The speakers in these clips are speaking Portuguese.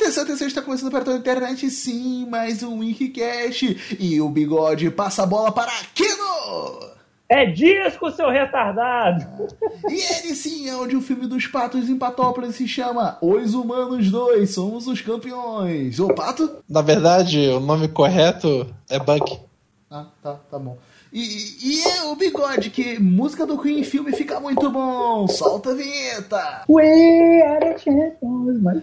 Atenção, atenção, está começando para toda a internet, sim, mais um Wikicast. E o bigode passa a bola para Kino! É disco, seu retardado! E ele sim é onde o filme dos patos em Patópolis se chama Os Humanos 2, somos os campeões. Ô, pato? Na verdade, o nome correto é Buck. Ah, tá, tá bom. E, e é o bigode, que música do Queen em filme fica muito bom. Solta a vinheta! We are champions, my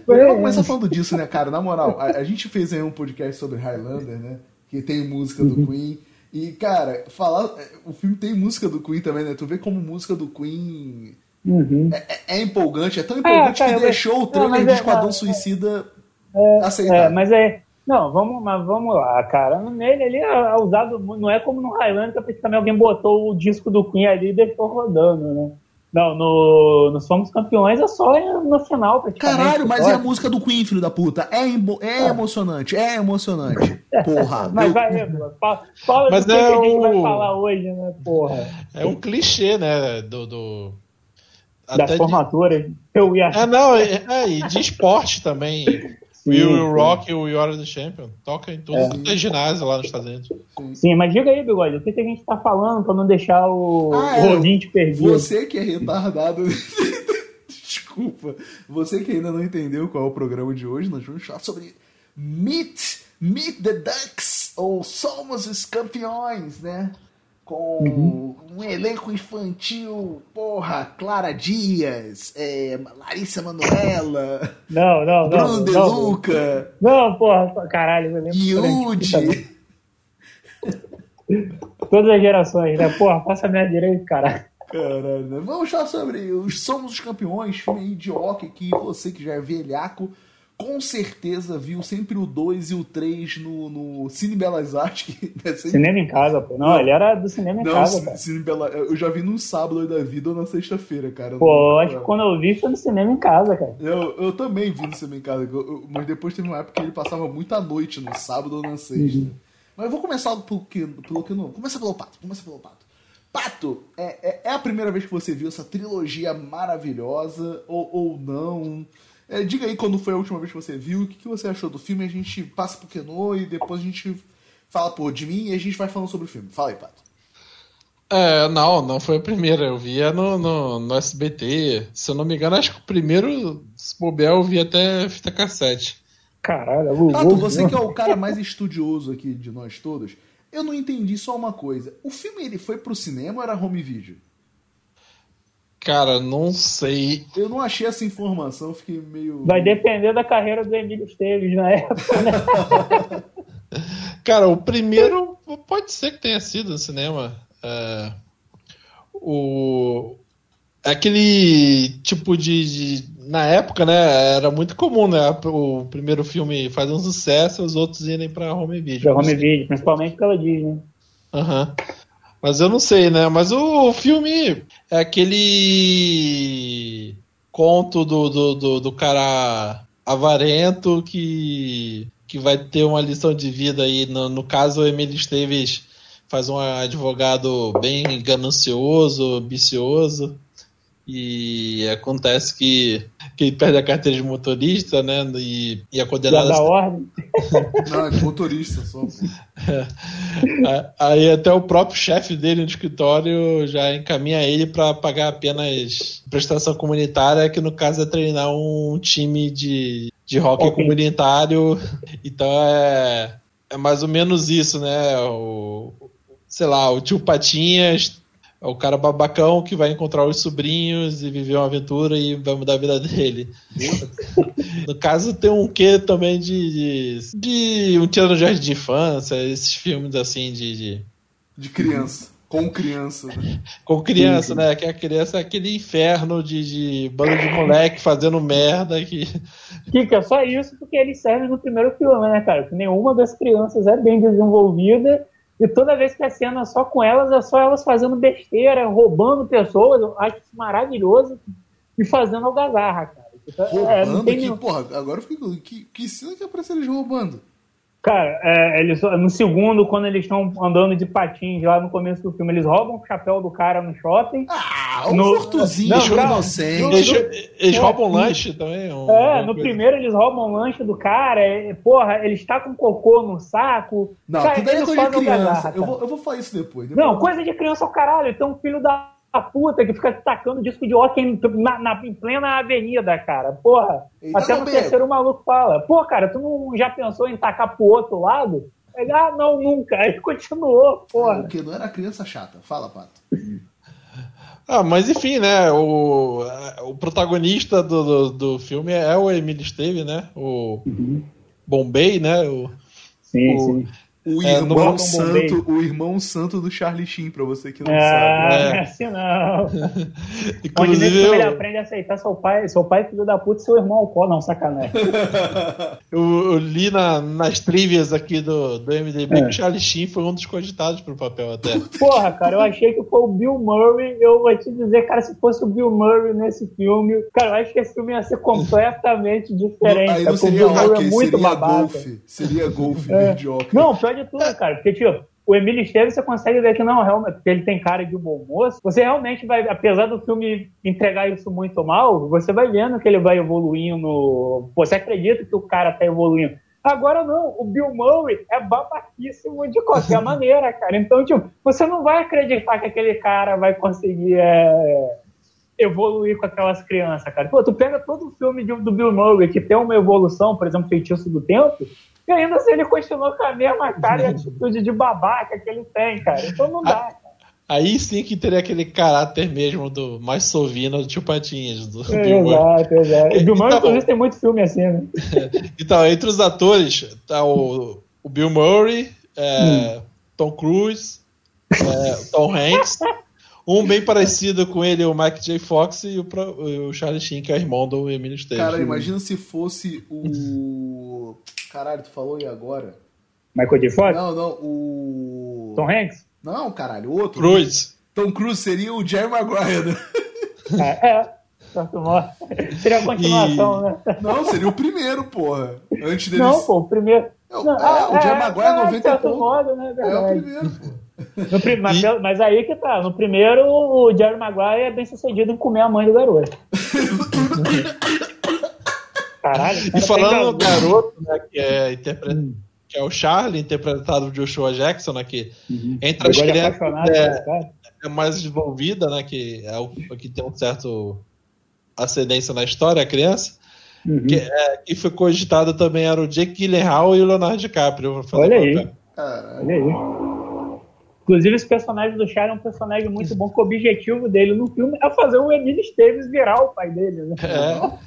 falando disso, né, cara? Na moral, a, a gente fez aí um podcast sobre Highlander, né? Que tem música do Queen. E, cara, falar. O filme tem música do Queen também, né? Tu vê como música do Queen Uhum. é, é- é empolgante, é tão empolgante cara, que mas- deixou o não, trailer mas de é- Esquadrão não, Suicida É, aceitável. mas é. Não, vamos, mas vamos lá, cara. Nele ali é usado. mu- Não é como no Highlander que também alguém botou o disco do Queen ali e deixou rodando, né? Não, no, no Somos Campeões é só no final, praticamente. Caralho, mas é a música do Queen, filho da puta. É, emo- é emocionante, é emocionante. Porra. Mas eu- vai, fala, Mas do que, é que a gente vai o- falar hoje, né, porra? É um clichê, né? Do. do... Das até de- formaturas. Eu ia. É, não, é, é, e de esporte também. Sim, We Will sim. Rock e o You Are the Champion. Toca em tudo quanto é ginásio lá nos Estados Unidos. Sim, mas diga aí, Bigode, o que, que a gente tá falando pra não deixar o, Ah, o é, ouvinte perdido? Você que é retardado. Desculpa. Você que ainda não entendeu qual é o programa de hoje, nós vamos falar sobre Meet, Meet the Ducks, ou Somos os Campeões, né? Com um elenco infantil, porra, Clara Dias, é, Larissa Manoela, Não, não, não. Bruno De não, Luca, Não, porra, caralho, eu lembro. Yudi. Todas as gerações, né? Porra, passa a minha direita, caralho. Caralho, né? Vamos falar sobre os Somos os Campeões, filme de hockey que você que já é velhaco, com certeza viu sempre o 2 e o 3 no, no Cine Belas Artes. Que é sempre... Cinema em casa, pô. Não, ele era do cinema em Não, casa, cara. Cine Bela... eu já vi num sábado da vida ou na sexta-feira, cara. Pô, Não- acho que quando eu vi foi no cinema em casa, cara. eu, eu também vi no cinema em casa, mas depois teve uma época que ele passava muita noite, no sábado ou na sexta. Uhum. Mas eu vou começar pelo que, pelo que não. Começa pelo Pato, começa pelo Pato. Pato, é, é, é a primeira vez que você viu essa trilogia maravilhosa ou, ou não? É, diga aí quando foi a última vez que você viu, o que, que você achou do filme, a gente passa pro Kenô e depois a gente fala pô, de mim e a gente vai falando sobre o filme. Fala aí, Pato. É, não, não foi a primeira. Eu via no, no, no SBT. Se eu não me engano, acho que o primeiro, se bobear, eu vi até fita cassete. Caralho, o Pato, você que é o cara mais estudioso aqui de nós todos, eu não entendi só uma coisa. O filme ele foi pro cinema ou era home video? Cara, não sei. Eu não achei essa informação, fiquei meio. Vai depender da carreira do Emílio Esteves na época, né? Cara, o primeiro pode ser que tenha sido no cinema. É, o aquele tipo de, de- na época, né? Era muito comum, né? O primeiro filme fazer um sucesso, os outros irem para home video. Pra home video, principalmente pela Disney. Aham. Mas eu não sei, né? Mas o filme é aquele conto do, do, do, do cara avarento que, que vai ter uma lição de vida aí. No, no caso, o Emílio Esteves faz um advogado bem ganancioso, ambicioso. E acontece que, que ele perde a carteira de motorista, né? E, e é a da ordem. Não, é de motorista só. A- Aí até o próprio chefe dele no escritório já encaminha ele para pagar apenas prestação comunitária, que no caso é treinar um time de, de hockey Ok. comunitário. Então é, é mais ou menos isso, né? O, sei lá, o tio Patinhas é o cara babacão que vai encontrar os sobrinhos e viver uma aventura e vai mudar a vida dele. No caso, tem um quê também de, de, de um tirano de jardim de infância, esses filmes assim de, de- De criança. Com criança. né? com criança, Sim, sim. né? Que a criança é aquele inferno de, de bando de moleque fazendo merda que Kika, é só isso porque eles servem no primeiro filme, né, cara? Que nenhuma das crianças é bem desenvolvida e toda vez que a cena é só com elas, é só elas fazendo besteira, roubando pessoas. Eu acho isso maravilhoso e fazendo algazarra, cara. É, Roubando tem que, nenhum- porra, agora eu fiquei. Que, que cena que aparece eles roubando? Cara, é, eles, no segundo, quando eles estão andando de patins lá no começo do filme, eles roubam o chapéu do cara no shopping. Ah, um No- furtozinho, Não, jogo calma. inocente. No- Eles, eles É, roubam lanche também. um- É, no coisa. primeiro eles roubam o lanche do cara, é, porra, eles tacam cocô no saco. Não, Cara, tudo é coisa de criança. Eu cara. vou, eu vou falar isso depois. depois Não, eu- coisa de criança ao caralho. Tem um filho da puta que fica tacando disco de rock em, na, na- em plena avenida, cara. Porra. Eita, Até bebo. terceiro o maluco fala, pô, cara, tu não já pensou em tacar pro outro lado? Ele, ah, não, nunca. Aí continuou, porra. Porque não era criança chata. Fala, Pato. Ah, mas enfim, né? O, o protagonista do, do, do filme é o Emílio Esteve, né? O Bombay, né? O, Sim, o- sim. O É, irmão Morton santo, o irmão santo do Charlie Sheen, pra você que não Ah, sabe. não é assim não. Inclusive, filme ele eu, aprende a aceitar seu pai, seu pai é filho da puta e seu irmão alcoó, não, sacanagem. eu, eu li na, nas trivias aqui do, do MDB É. que o Charlie Sheen foi um dos cogitados pro papel até. Porra, cara, eu achei que foi o Bill Murray. Eu vou te dizer, cara, se fosse o Bill Murray nesse filme, cara, eu acho que esse filme ia ser completamente diferente. Aí não porque o seria Bill Murray é muito seria babaca. golfe. Seria golfe, É. Não, pior de tudo, cara, porque, tipo, o Emílio Esteves você consegue ver que não, realmente, porque ele tem cara de um bom moço. Você realmente vai, apesar do filme entregar isso muito mal, você vai vendo que ele vai evoluindo. Você acredita que o cara tá evoluindo. Agora não, o Bill Murray é babaquíssimo de qualquer maneira, cara. Então, tipo, você não vai acreditar que aquele cara vai conseguir é, evoluir com aquelas crianças, cara. Pô, tu pega todo o filme de- do Bill Murray que tem uma evolução, por exemplo, Feitiço do Tempo, e ainda assim ele continua com a mesma cara e atitude de babaca que ele tem, cara. Então não dá. cara. Aí sim que teria aquele caráter mesmo do mais sovino do Tio Patinhas, do É, Bill exato, exato. O Bill Murray, Então- inclusive, tem muito filme assim, né? Então, entre os atores, tá o, o Bill Murray, é, Tom Cruise, é, Tom Hanks, um bem parecido com ele, o Mike J. Fox, e o, pro- o Charlie Sheen, que é irmão do Emílio Esteves. Cara, imagina se fosse o. Caralho, tu falou e agora? Michael J. Fox? Não, não, o. Tom Hanks? Não, caralho, o outro. Cruise. Tom Cruise seria o Jerry Maguire, né? É, é. Certo modo. Seria a continuação, E- né? Não, seria o primeiro, porra. Antes deles. Não, pô, o primeiro. É, o- Não, é, o Jerry Maguire é de 90 e certo pouco. modo, né? É o primeiro, pô. No mas, E- mas aí que tá. No primeiro, o Jerry Maguire é bem sucedido em comer a mãe do garoto. Caralho. o E falando do garoto, né, que é, interpre- que é o Charlie, interpretado por Joshua Jackson, né, que entre as crianças é, é mais desenvolvida, né, que é o que tem um certo ascendência na história, a criança. Uhum. Que, é, que foi cogitado também era o Jake Gyllenhaal e o Leonardo DiCaprio. Olha aí. Olha aí. Inclusive, esse personagem do Charlie é um personagem muito bom, que o objetivo dele no filme é fazer o Emílio Esteves virar o pai dele, né? É.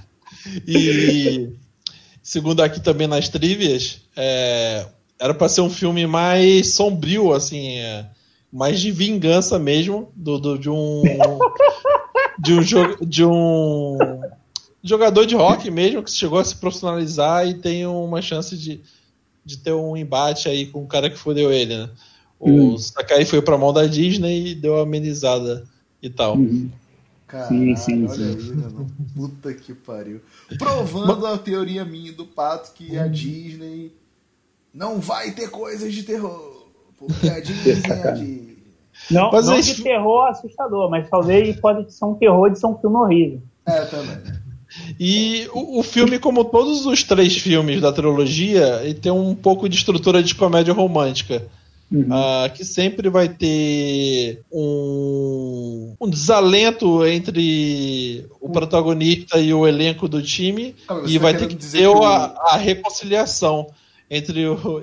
E segundo aqui também nas trivias, é, era para ser um filme mais sombrio, assim, é, mais de vingança mesmo, do, do- de um de um, de um jogador de rock mesmo que chegou a se profissionalizar e tem uma chance de, de ter um embate aí com o cara que fodeu ele, né? O Hum. Sakai foi pra mão da Disney e deu uma amenizada e tal. Caralho, Sim, sim, olha sim. aí, mano. Puta que pariu. Provando a teoria minha do Pato que a Disney não vai ter coisas de terror. Porque a Disney é a Disney. Não, Mas não esse- de terror assustador, mas talvez pode ser um terror de ser um filme horrível. É, também. E o, o filme, como todos os três filmes da trilogia, ele tem um pouco de estrutura de comédia romântica. Ah, que sempre vai ter um, um desalento entre o protagonista e o elenco do time Ah, e tá vai ter que dizer ter que o- a, a reconciliação entre o-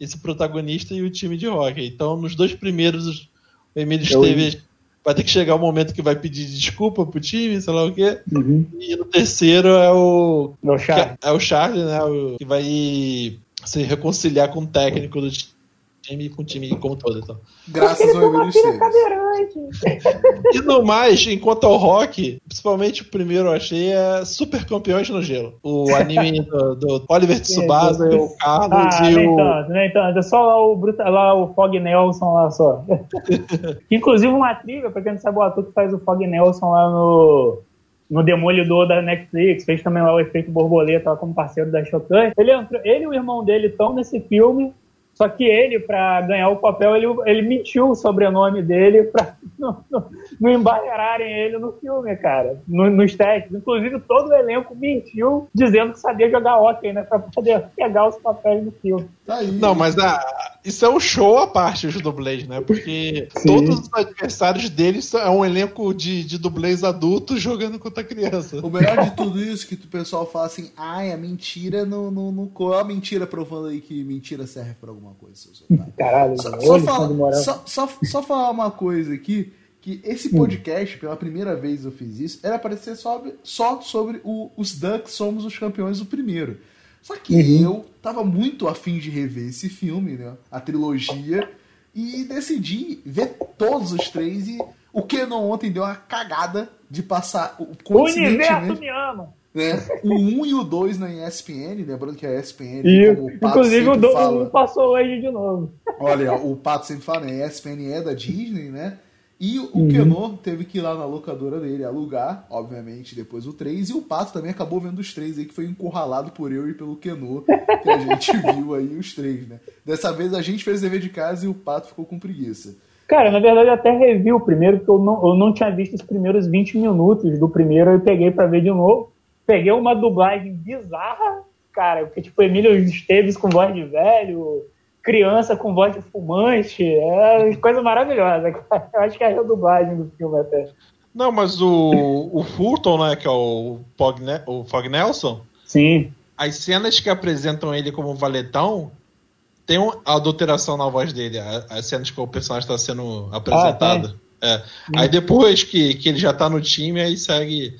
esse protagonista e o time de hockey. Então, nos dois primeiros, o Emílio Eu- Esteves vai ter que chegar o momento que vai pedir desculpa pro time, sei lá o quê. Uhum. E no terceiro é o. Que Charlie. é, é o Charlie, né? o- que vai se reconciliar com o técnico do time e com o time como todo. Então. Graças ao Emílio Esteves. E no mais, enquanto ao rock, principalmente o primeiro eu achei é Super Campeões no Gelo. O anime do, do Oliver Tsubasa o Carlos Ah, e nem o. tanto, nem tanto. É só lá o, Bruta, lá o Fog Nelson lá só. Inclusive uma trilha, pra quem não sabe, o ator que faz o Fog Nelson lá no, no Demolidor da Netflix, fez também lá o efeito borboleta lá como parceiro da Shokan. Ele, entrou, ele e o irmão dele estão nesse filme, só que ele, pra ganhar o papel, ele, ele mentiu o sobrenome dele não, não embarrearem ele no filme, cara. No, nos testes. Inclusive, todo o elenco mentiu dizendo que sabia jogar hockey, né? Pra poder pegar os papéis do filme. Tá não, mas ah, isso é um show à parte, os dublês, né? Porque Sim. todos os adversários deles é um elenco de, de dublês adultos jogando contra criança. O melhor de tudo isso é que o pessoal fala assim, ai, a mentira no, no, no... Qual a mentira provando aí que mentira serve pra alguma coisa, seus Caralho, só, só, fala, só, só, só falar uma coisa aqui, que esse podcast, pela primeira vez eu fiz isso, era para ser sobre, só sobre o, os Ducks somos os campeões do primeiro. Só que uhum. eu tava muito afim de rever esse filme, né? A trilogia, e decidi ver todos os três e o Kenon ontem deu uma cagada de passar. O universo me ama! Né? O 1 e o 2 na ESPN, lembrando que a ESPN. E, o inclusive o 1 fala... passou hoje de novo. Olha, o Pato sempre fala, né? ESPN é da Disney, né? E o uhum. teve que ir lá na locadora dele alugar, obviamente, depois o 3. E o Pato também acabou vendo os três aí, que foi encurralado por eu e pelo Kenô, que a gente viu aí os três, né? Dessa vez a gente fez dever de casa e o Pato ficou com preguiça. Cara, na verdade eu até revi o primeiro, porque eu não, eu não tinha visto os primeiros 20 minutos do primeiro, eu peguei para ver de novo peguei uma dublagem bizarra, cara, porque tipo, Emílio Esteves com voz de velho, criança com voz de fumante, é coisa maravilhosa, cara. Eu acho que é a dublagem do filme até. Não, mas o, o Fulton, né, que é o Fog, o Fog Nelson, Sim. as cenas que apresentam ele como valetão tem uma adulteração na voz dele, as cenas que o personagem está sendo apresentado. Ah, é. Aí depois que, que ele já está no time, aí segue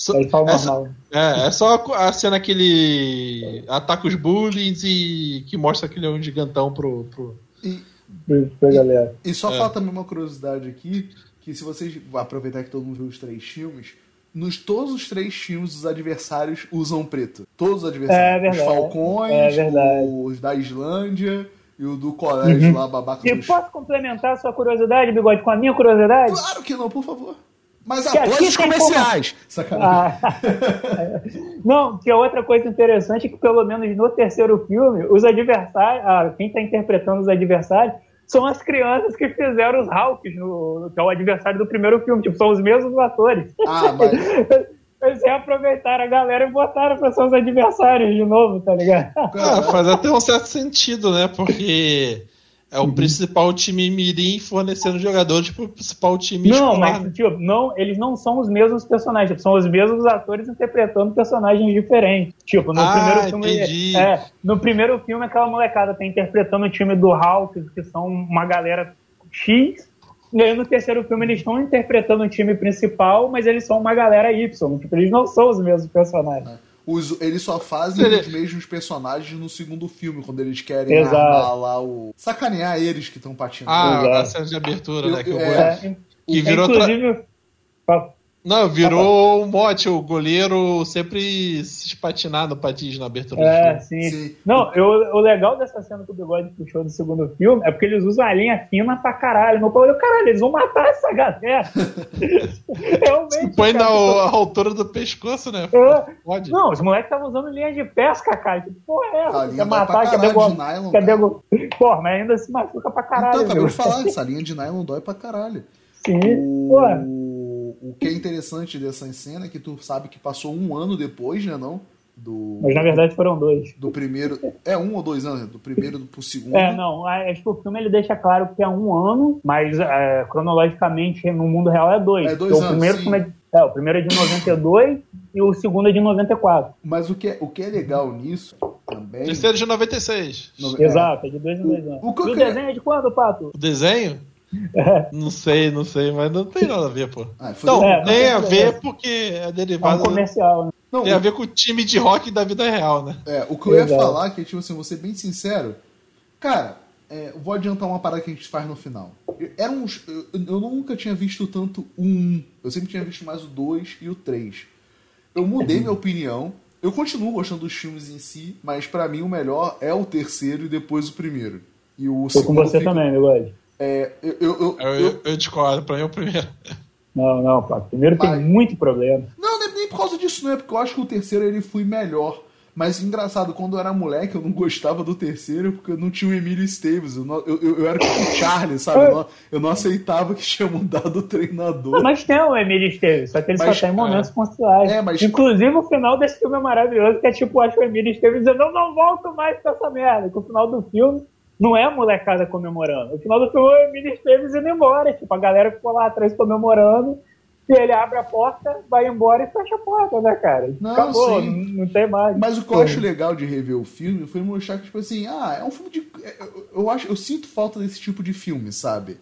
só, essa, é, é só a cena que ele ataca os bullies e que mostra aquele um gigantão pro. pro... E, pra galera. E, e só é. falta também uma curiosidade aqui: que se vocês aproveitar que todo mundo viu os três filmes, nos todos os três filmes os adversários usam preto. Todos os adversários. É os Falcões, é os da Islândia e o do colégio uhum. lá, babaca. E posso complementar a sua curiosidade, Bigode, com a minha curiosidade? Claro que não, por favor. Mas após os comerciais. Como... Sacanagem. Ah, não, que é outra coisa interessante é que, pelo menos no terceiro filme, os adversários, ah, quem está interpretando os adversários, são as crianças que fizeram os Hawks, no, que é o adversário do primeiro filme. Tipo, são os mesmos atores. Ah, mas. Eles reaproveitaram a galera e botaram para ser os adversários de novo, tá ligado? Ah, faz até um certo sentido, né? Porque é o uhum. principal time mirim fornecendo jogadores pro principal time Não, escolar. mas tipo, não, eles não são os mesmos personagens, tipo, são os mesmos atores interpretando personagens diferentes. Tipo, no ah, primeiro filme. Entendi. É, no primeiro filme, aquela molecada tá interpretando o time do Hawks, que são uma galera X. E aí no terceiro filme eles estão interpretando o time principal, mas eles são uma galera Y. Tipo, eles não são os mesmos personagens. É os, eles só fazem os mesmos personagens no segundo filme, quando eles querem Exato. armar lá o. sacanear eles que estão patinando. Ah, Exato. a cena de abertura, né? Que, é, que virou. Inclusive. Tra... Não, virou um mote, o goleiro sempre se espatinar no patins na abertura é, do filme. Sim. sim. Não, eu, o legal dessa cena que o Bigode puxou do segundo filme é porque eles usam a linha fina pra caralho. Meu pai caralho, eles vão matar essa galera. Realmente. Põe na a altura do pescoço, né? É. Pode. Não, os moleques estavam usando linha de pesca, cara. Que porra é essa? Quer matar, quer. Quer degolar. Porra, mas ainda se machuca pra caralho. Então, acabei de falar, essa linha de nylon dói pra caralho. Sim, o... porra o que é interessante dessa cena é que tu sabe que passou um ano depois, né, não? Do, Mas na verdade foram dois. Do primeiro. É um ou dois anos? Do primeiro pro segundo? É, não. Acho que o filme ele deixa claro que é um ano, mas é, cronologicamente no mundo real é dois. É dois anos. O primeiro, sim. é, é, o primeiro é de 92 e o segundo é de 94. Mas o que é, o que é legal nisso também. O terceiro é de 96. No, Exato, é de dois em dois anos. O, o, o desenho é de quando, Pato? O desenho? Não sei, não sei, mas não tem nada a ver, pô. Ah, não, é, tem a ver porque é derivado. É um comercial, né? Não, tem a ver com o time de rock da vida real, né? É, o que eu ia falar, é que, tipo assim, vou ser bem sincero, cara, é, vou adiantar uma parada que a gente faz no final. Era uns, eu, eu nunca tinha visto tanto o 1. Eu sempre tinha visto mais o 2 e o 3. Eu mudei minha opinião. Eu continuo gostando dos filmes em si, mas para mim o melhor é o terceiro e depois o primeiro. E o Tô com você fica... também, meu é, eu, eu, eu, eu, eu discordo, pra mim é o primeiro. Não, não, pá. Primeiro Mas... tem muito problema. Não, não é nem por causa disso, não é porque eu acho que o terceiro ele foi melhor. Mas engraçado, quando eu era moleque, eu não gostava do terceiro porque eu não tinha o Emílio Esteves. Eu, não- eu, eu, eu era tipo o Charlie, sabe? Eu não, eu não aceitava que tinha mudado o treinador. Mas tem o Emílio Esteves, só que ele Mas, só tem momentos pontuais. É, mas- Inclusive, o final desse filme é maravilhoso, que é tipo, acho o Emílio Esteves dizendo, eu não volto mais pra essa merda. Que o final do filme não é a molecada comemorando. O final do filme é o Emílio Esteves indo embora. Tipo, a galera ficou lá atrás comemorando. E ele abre a porta, vai embora e fecha a porta, né, cara? Não, Acabou, sim. não, não tem mais. Mas o que eu acho legal de rever o filme foi mostrar que, tipo assim, ah, é um filme de. Eu, eu acho, eu sinto falta desse tipo de filme, sabe?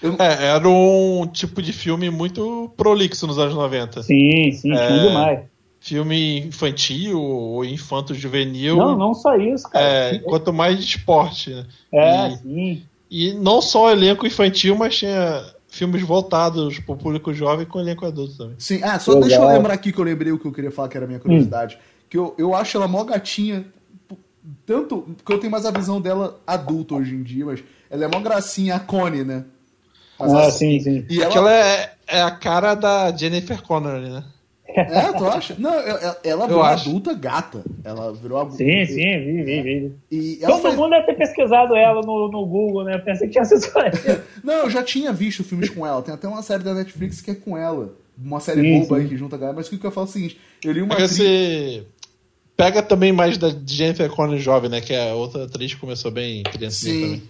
Eu- É, era um tipo de filme muito prolixo nos anos 90. Sim, sim, É. demais. Filme infantil ou infanto-juvenil. Não, não só isso, cara. É, quanto mais de esporte, né? É, E- sim. E não só elenco infantil, mas tinha filmes voltados pro público jovem com elenco adulto também. Sim, ah, só Legal. deixa eu lembrar aqui que eu lembrei o que eu queria falar, que era a minha curiosidade. Que eu, eu acho ela mó gatinha. Tanto que eu tenho mais a visão dela adulta hoje em dia, mas ela é mó gracinha, a Connie, né? Mas Ah, assim- sim, sim. E ela, Aquela é, é a cara da Jennifer Connelly, né? É, tu acha? Não, ela, virou acho. adulta gata. Ela virou adulta. Sim, sim, vi, vi, vi. E ela Todo faz- mundo deve ter pesquisado ela no, no Google, né? Eu pensei que tinha ela. Não, eu já tinha visto filmes com ela. Tem até uma série da Netflix que é com ela. Uma série Sim, boba sim. aí que junta a galera. Mas o que eu falo é o seguinte: eu li uma. Você pega também mais da Jennifer Connelly jovem, né? Que é a outra atriz que começou bem criancinha Sim. também.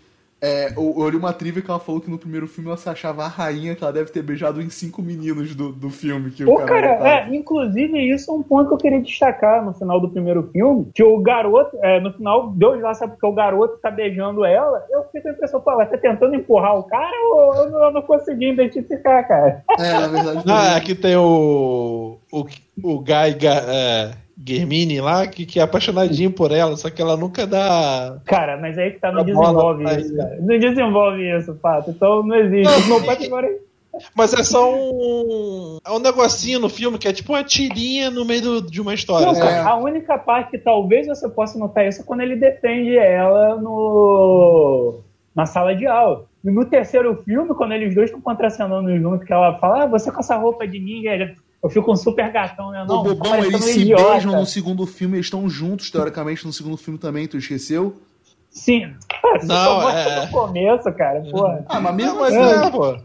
É, eu, eu li uma trivia que ela falou que no primeiro filme ela se achava a rainha, que ela deve ter beijado em cinco meninos do, do filme. Que Pô, o cara, cara, é, inclusive isso é um ponto que eu queria destacar no final do primeiro filme, que o garoto, é, no final, Deus lá sabe porque o garoto tá beijando ela, eu fiquei com a impressão, pô, ela tá tentando empurrar o cara ou eu não, eu não consegui identificar, cara. É, na verdade. Não, também. aqui tem o. O, o Guy é, Germini lá, que, que é apaixonadinho por ela, só que ela nunca dá. Cara, mas aí que tá, não desenvolve isso, aí. Não desenvolve isso, fato. Então não existe. Não, agora Mas é só um. É um negocinho no filme que é tipo uma tirinha no meio do- de uma história. Não, cara, a única parte que talvez você possa notar isso é quando ele defende ela no na sala de aula. E no terceiro filme, quando eles dois estão contracenando junto, que ela fala, ah, você com essa roupa de ninguém, ele- eu fico um super gatão, né? Não, o Bobão, eles se idiota. beijam no segundo filme, eles estão juntos, teoricamente, no segundo filme também, tu esqueceu? Sim. Ah, você Não, só é- no começo, cara, porra. Ah, mas mesmo assim. é, pô.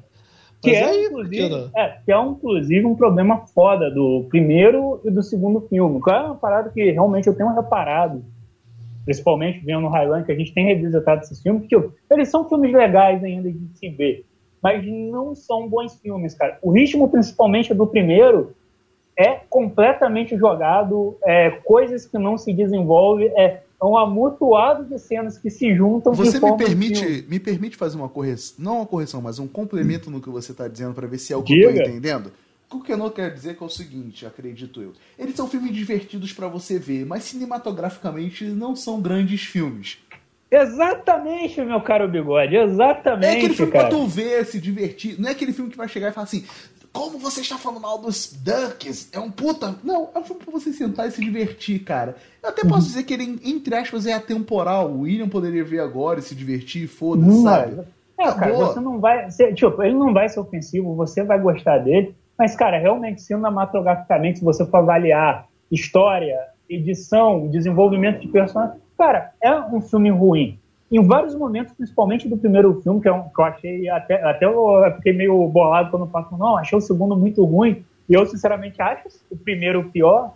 Que é, aí, inclusive, é, que é, inclusive, um problema foda do primeiro e do segundo filme. Que é uma parada que realmente eu tenho reparado, principalmente vendo no Highland, que a gente tem revisitado esses filmes, que eles são filmes legais ainda de se ver, mas não são bons filmes, cara. O ritmo, principalmente do primeiro, é completamente jogado, é, coisas que não se desenvolvem, é um amutuado de cenas que se juntam Você me filme. permite, me permite fazer uma correção, não uma correção, mas um complemento no que você está dizendo para ver se é o que eu Diga. tô entendendo? O que eu não quero dizer que é o seguinte, acredito eu. Eles são filmes divertidos para você ver, mas cinematograficamente não são grandes filmes. Exatamente, meu caro bigode, exatamente, É aquele filme cara. pra tu ver, se divertir. Não é aquele filme que vai chegar e falar assim: como você está falando mal dos Ducks? É um puta. Não, é um filme pra você sentar e se divertir, cara. Eu até Uhum. posso dizer que ele, entre aspas, é atemporal. O William poderia ver agora e se divertir, foda-se, Não, sabe? É, cara, Acabou. você não vai. você- tipo, ele não vai ser ofensivo, você vai gostar dele, mas, cara, realmente, cinematograficamente, se você for avaliar história, edição, desenvolvimento de personagem, cara, é um filme ruim. Em vários momentos, principalmente do primeiro filme, que, é um, que eu achei até, até eu fiquei meio bolado quando eu falo, não, achei o segundo muito ruim, e eu sinceramente acho o primeiro pior,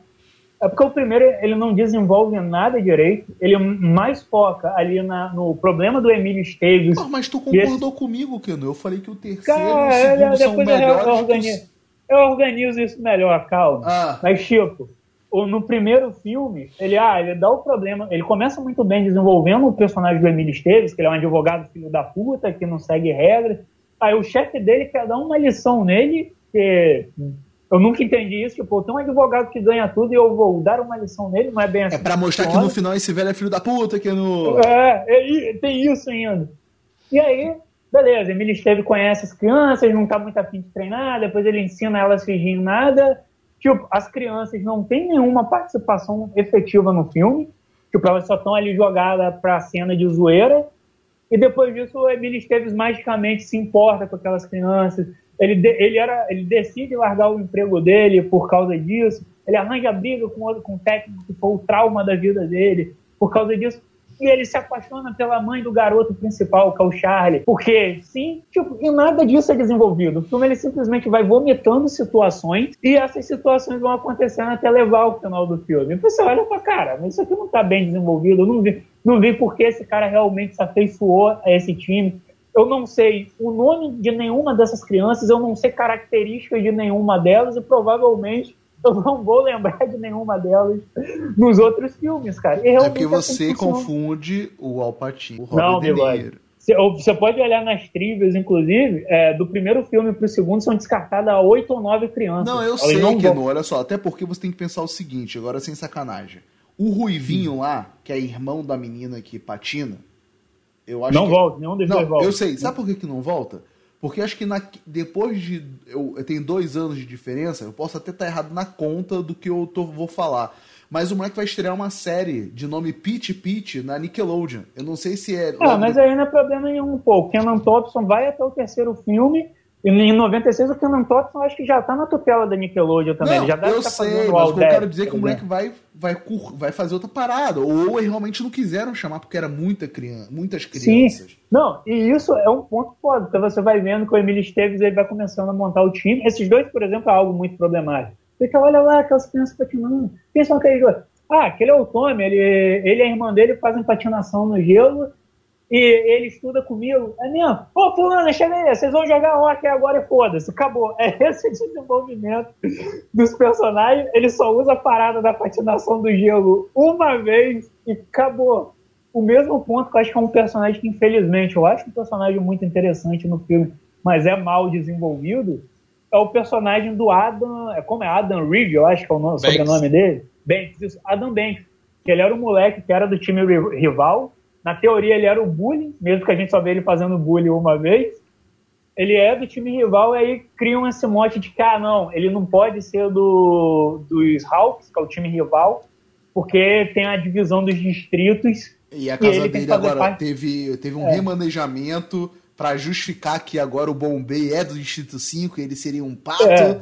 é porque o primeiro ele não desenvolve nada direito, ele mais foca ali na- no problema do Emílio Esteves, Ah, mas tu concordou comigo, Keno. Eu falei que o terceiro e o Cara, segundo são depois eu, melhores. eu, organizo, eu organizo isso melhor, calma. Ah, Mas, tipo, no primeiro filme, ele, ah, ele dá o problema. Ele começa muito bem desenvolvendo o personagem do Emílio Esteves, que ele é um advogado filho da puta, que não segue regras. Aí o chefe dele quer dar uma lição nele, que eu nunca entendi isso. Tipo, tem um advogado que ganha tudo e eu vou dar uma lição nele, não é bem assim. é pra mostrar que no final esse velho é filho da puta, Keno. É, é, e tem isso ainda. E aí, beleza, Emílio Esteve conhece as crianças, não tá muito afim de treinar, depois ele ensina elas a fingir nada. Tipo, as crianças não têm nenhuma participação efetiva no filme. Tipo, elas só estão ali jogadas pra cena de zoeira. E depois disso, o Emílio Esteves magicamente se importa com aquelas crianças. Ele, de- ele, era, ele decide largar o emprego dele por causa disso. ele arranja briga com, com o técnico que foi o trauma da vida dele por causa disso. E ele se apaixona pela mãe do garoto principal, que é o Charlie. Porque, sim, tipo, e nada disso é desenvolvido. O filme ele simplesmente vai vomitando situações e essas situações vão acontecendo até levar ao final do filme. E você olha pra cara, mas isso aqui não tá bem desenvolvido. Eu não vi, não vi porque esse cara realmente se afeiçoou a esse time. Eu não sei o nome de nenhuma dessas crianças, eu não sei características de nenhuma delas e provavelmente eu não vou lembrar de nenhuma delas nos outros filmes, cara. é porque você assim confunde o Alpatino, o Robert não, De Niro. Você pode olhar nas trivias, inclusive, é, do primeiro filme pro segundo são descartadas oito ou nove crianças. Não, eu Elas sei, não Keno, olha só, até porque você tem que pensar o seguinte, agora sem sacanagem. O Ruivinho hum. lá, que é irmão da menina que patina, eu acho não que... volta, nenhum deles não, volta. Eu sei, sabe por que, que não volta? Porque acho que na, depois de. Eu, eu, tenho dois anos de diferença, eu posso até estar errado na conta do que eu tô, vou falar. Mas o moleque vai estrear uma série de nome Pete Pete na Nickelodeon. Eu não sei se é. Ah, mas aí não é problema nenhum, pô. O Kenan Thompson vai até o terceiro filme em 96 o Kenan Thompson acho que já tá na tutela da Nickelodeon também. Não, já deve eu estar sei, fazendo mas o eu quero dizer é que o moleque vai, vai, vai fazer outra parada. Ou realmente não quiseram chamar porque era muita criança, muitas crianças. Sim. Não, e isso é um ponto foda. Então você vai vendo que o Emílio Esteves ele vai começando a montar o time. Esses dois, por exemplo, é algo muito problemático. Porque olha lá, aquelas crianças patinando. São aqueles dois? Ah, aquele é o Tommy, ele, ele e a irmã dele fazem patinação no gelo e ele estuda comigo. É mesmo? Ô, fulano, chega aí, vocês vão jogar hockey agora e foda-se, acabou. É esse desenvolvimento dos personagens. Ele só usa a parada da patinação do gelo uma vez e acabou. O mesmo ponto que eu acho que é um personagem que, infelizmente, eu acho um personagem muito interessante no filme, mas é mal desenvolvido, é o personagem do Adam. É como é Adam Reeve, eu acho que é o nome, sobrenome dele. Banks, isso, Adam Banks. Que ele era um moleque que era do time rival na teoria, ele era o bullying, mesmo que a gente só vê ele fazendo bullying uma vez. Ele é do time rival e aí criam esse mote de que, ah, não, ele não pode ser do, dos Hawks, que é o time rival, porque tem a divisão dos distritos. E a casa e dele agora parte... teve, teve um é. remanejamento para justificar que agora o Bombay é do Distrito 5 e ele seria um pato. É.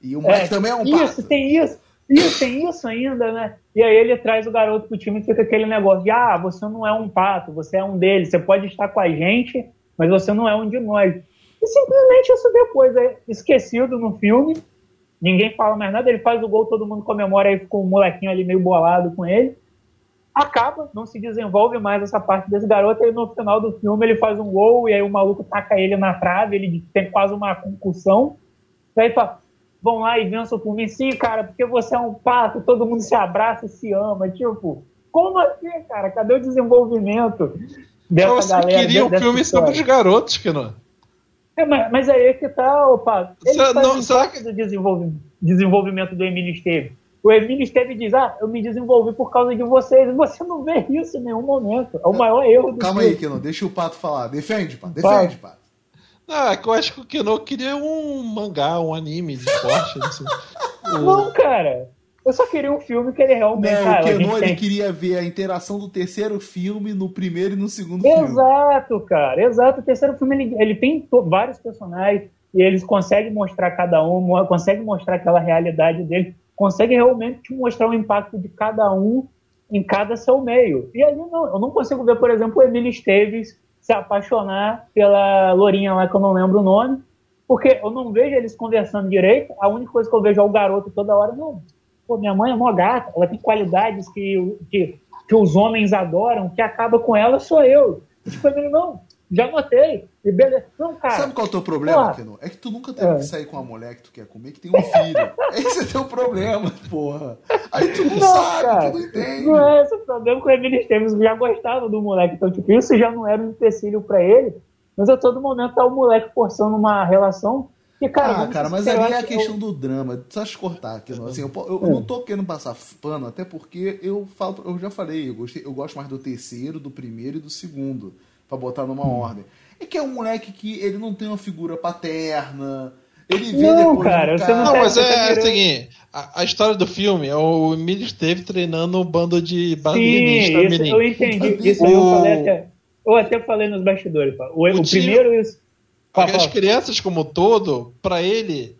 E o Mike é. também é um pato. Isso, tem isso. Isso, tem isso ainda, né? E aí ele traz o garoto pro time e fica aquele negócio de, ah, você não é um pato, você é um deles, você pode estar com a gente, mas você não é um de nós. E simplesmente isso depois é esquecido no filme, ninguém fala mais nada, ele faz o gol, todo mundo comemora, aí fica um molequinho ali meio bolado com ele. Acaba, não se desenvolve mais essa parte desse garoto, e no final do filme ele faz um gol, e aí o maluco taca ele na trave, ele tem quase uma concussão. E aí fala, vão lá e vençam por mim. Sim, cara, porque você é um pato, todo mundo se abraça e se ama. Tipo, como assim, cara? Cadê o desenvolvimento dessa você galera? Você queria um filme sobre os garotos, que não. É, mas, mas aí é que tá, o Pato. Ele Cê, não, será que... do desenvolvimento, desenvolvimento do Emílio Esteves. O Emílio Esteves diz, ah, eu me desenvolvi por causa de vocês. Você não vê isso em nenhum momento. É o maior erro do Calma filme. aí, Keno, deixa o Pato falar. Defende, Pato. Defende, Pato. Não, que eu acho que o Keno queria um mangá, um anime de esporte. assim. Não, cara. Eu só queria um filme que ele realmente. Não, cara, o Keno ele tem... queria ver a interação do terceiro filme no primeiro e no segundo exato, filme. Exato, cara. Exato. O terceiro filme ele, ele tem vários personagens e eles conseguem mostrar cada um, conseguem mostrar aquela realidade dele, conseguem realmente te mostrar o impacto de cada um em cada seu meio. E ali não, eu não consigo ver, por exemplo, o Emílio Esteves se apaixonar pela lourinha lá que eu não lembro o nome, porque eu não vejo eles conversando direito, a única coisa que eu vejo é o garoto toda hora, não, pô, minha mãe é mó gata, ela tem qualidades que, que, que os homens adoram, que acaba com ela sou eu. Tipo, ele, não, já notei. E beleza. Não, cara. Sabe qual é o teu problema, Keno? É que tu nunca teve é. que sair com uma mulher que tu quer comer que tem um filho. esse é teu problema, porra. Aí tu não, não sabe, cara, tu não entende. Não é esse o problema que o Emílio Esteves já gostava do moleque. Então, tipo, isso já não era um empecilho pra ele. Mas a todo momento tá o moleque forçando uma relação. Que, cara, ah, cara, mas ali é a questão eu... do drama. Só cortar aqui, assim, eu, eu, eu, não tô querendo passar pano, até porque eu falo, eu já falei, eu, gostei, eu gosto mais do terceiro, do primeiro e do segundo para botar numa hum. ordem. É que é um moleque que ele não tem uma figura paterna. Ele vê não, depois cara, você não, não mas é, é o seguinte, a, a, história do filme é o Emílio esteve treinando um bando de Sim, isso, eu entendi. Isso o... eu falei até. Eu até falei nos bastidores. O, o, o primeiro isso. As crianças como um todo, para ele,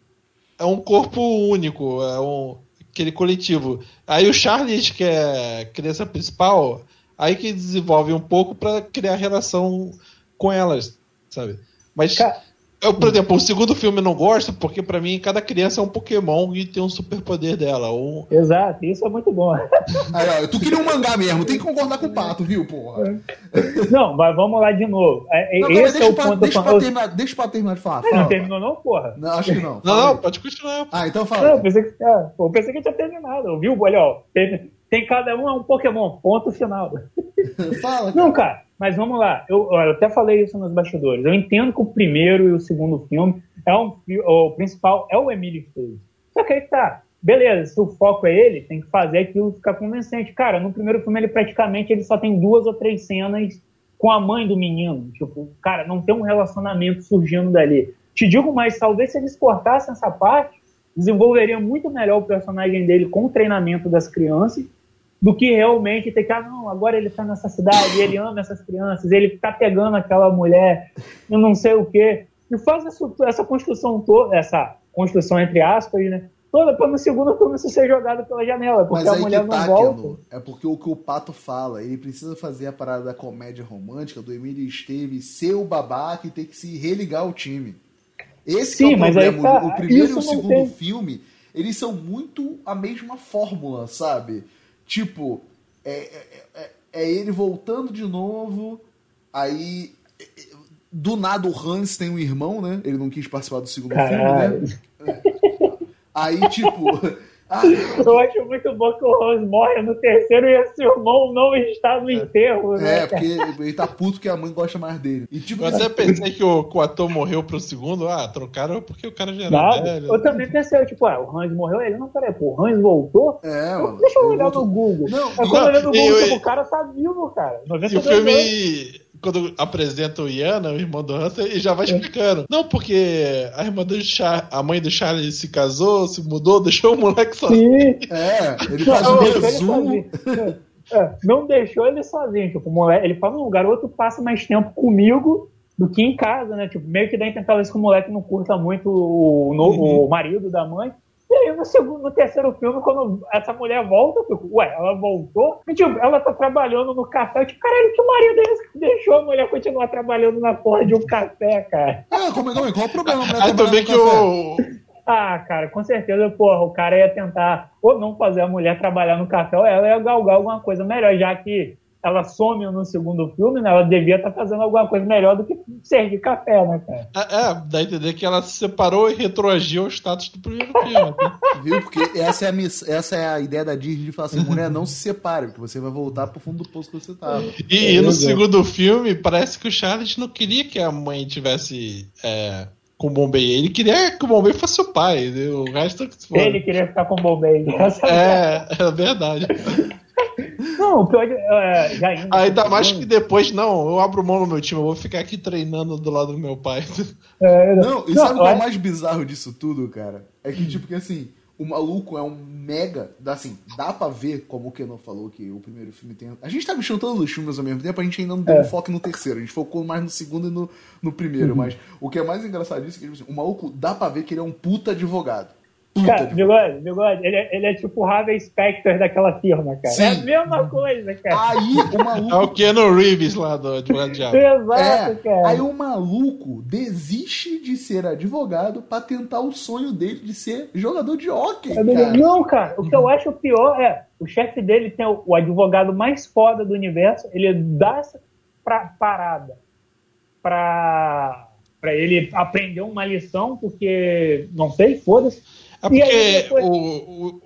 é um corpo único. É um aquele coletivo. Aí o Charles, que é a criança principal, aí que desenvolve um pouco para criar relação com elas, sabe? Mas Cara, eu, por exemplo, o segundo filme eu não gosto porque pra mim cada criança é um Pokémon e tem um superpoder dela. Ou... Exato, isso é muito bom. Aí, ó, tu queria um mangá mesmo, tem que concordar com o Pato, viu, porra? Não, mas vamos lá de novo. É, Não, peraí, Esse é deixa, o pra, ponto deixa, pra terminar, deixa pra terminar de falar. Não terminou, não, porra. Não, acho que não. Não, não, pode continuar. Ah, então Não, fala. eu pensei que, ah, eu pensei que tinha terminado. Viu? Olha, ó, tem, tem cada um é um Pokémon, ponto final. Fala. Não, cara, mas vamos lá. Eu, eu até falei isso nos bastidores. Eu entendo que o primeiro e o segundo filme é um, o principal é o Emílio Estevez. Só que aí tá. Beleza, se o foco é ele, tem que fazer aquilo ficar convincente. Cara, no primeiro filme ele praticamente ele só tem duas ou três cenas com a mãe do menino. Tipo, cara, não tem um relacionamento surgindo dali. Te digo mais, talvez se eles cortassem essa parte, desenvolveria muito melhor o personagem dele com o treinamento das crianças do que realmente ter que, ah, não, agora ele tá nessa cidade, ele ama essas crianças, ele tá pegando aquela mulher, eu não sei o quê. E faz essa, essa construção toda, essa construção entre aspas, né? Toda para no segundo turno ser jogado pela janela, porque Mas a mulher que não tá, volta. Keno, é porque o que o Pato fala, ele precisa fazer a parada da comédia romântica do Emílio Esteves ser o babaca e ter que se religar ao time. Esse que Sim, é o problema. tá, o primeiro e o segundo tem. filme, eles são muito a mesma fórmula, sabe? Tipo, é, é- é- é ele voltando de novo, aí... é- é- Do nada o Hans tem um irmão, né? Ele não quis participar do segundo Caralho. filme, né? Aí, tipo... ah, Eu acho muito bom que o Rose morre no terceiro e esse irmão não está no enterro, né? É, porque ele tá puto que a mãe gosta mais dele. E tipo, Eu até pensei que o, que o ator morreu pro segundo. Ah, trocaram porque o cara já era Nada. velho. Eu também pensei, tipo, ah, o Hans morreu, ele não, peraí, pô, o Hans voltou? é, mano. Deixa eu olhar voltou- no Google. Não, não, eu olhei no e Google, eu- tipo, o cara tá vivo, cara. E o 92 anos. Quando apresenta o Iana, o irmão do Hunter, ele já vai explicando. Não, porque a irmã do Char a mãe do Charlie se casou, se mudou, deixou o moleque sozinho. Sim. É, ele Não, faz não um deixou ele resumo. sozinho. É, não deixou ele sozinho. Tipo, o moleque, ele fala, não, o garoto passa mais tempo comigo do que em casa, né? Tipo, meio que dá a entender talvez que o moleque não curta muito o, no- Uhum. o marido da mãe. E aí, no, segundo, no terceiro filme, quando essa mulher volta, eu fico, ué, ela voltou? E, tipo, ela tá trabalhando no café. Eu, tipo, caralho, que marido é esse que deixou a mulher continuar trabalhando na porra de um café, cara? Ah, como, não, qual o problema? Aí Trabalhar também que o. Ah, cara, com certeza, porra, o cara ia tentar ou não fazer a mulher trabalhar no café, ou ela ia galgar alguma coisa melhor, já que ela some no segundo filme, né? Ela devia estar fazendo alguma coisa melhor do que servir café, né, cara? É, é, dá a entender que ela se separou e retroagiu ao status do primeiro filme. né? Viu? Porque essa é, a miss... essa é a ideia da Disney de falar assim, mulher, não se separe, porque você vai voltar pro fundo do poço que você tava. E, e no segundo filme, parece que o Charles não queria que a mãe tivesse é, com o Bombay. Ele queria que o Bombay fosse o pai. né? O resto que se for. Ele queria ficar com o Bombay. É, é verdade. Não, o pior de, é, já indo Ainda pro mais que depois, não, eu abro mão no meu time, eu vou ficar aqui treinando do lado do meu pai. é, Não, e sabe o que é o mais bizarro disso tudo, cara? É que, tipo, que assim, o maluco é um mega. dá- Assim, dá pra ver, como o Kenan falou, que o primeiro filme tem. A gente tá mexendo todos os filmes ao mesmo tempo, a gente ainda não deu É. um foco no terceiro, a gente focou mais no segundo e no, no primeiro. Uhum. Mas o que é mais engraçado disso é que, tipo assim, o maluco dá pra ver que ele é um puta advogado. Puta Cara, bigode, bigode, ele, é- ele é tipo o Harvey Specter daquela firma, cara. Sim. É a mesma coisa, cara. Aí o maluco. É o Keanu Reeves lá do Advogado Diabo. Exato, É, cara. aí o maluco desiste de ser advogado pra tentar o sonho dele de ser jogador de hóquei, beleza. cara. Não, cara, o que eu acho pior é o chefe dele tem o, o advogado mais foda do universo, ele dá essa pra, parada pra, pra ele aprender uma lição, porque, não sei, foda-se. É porque depois- o, o-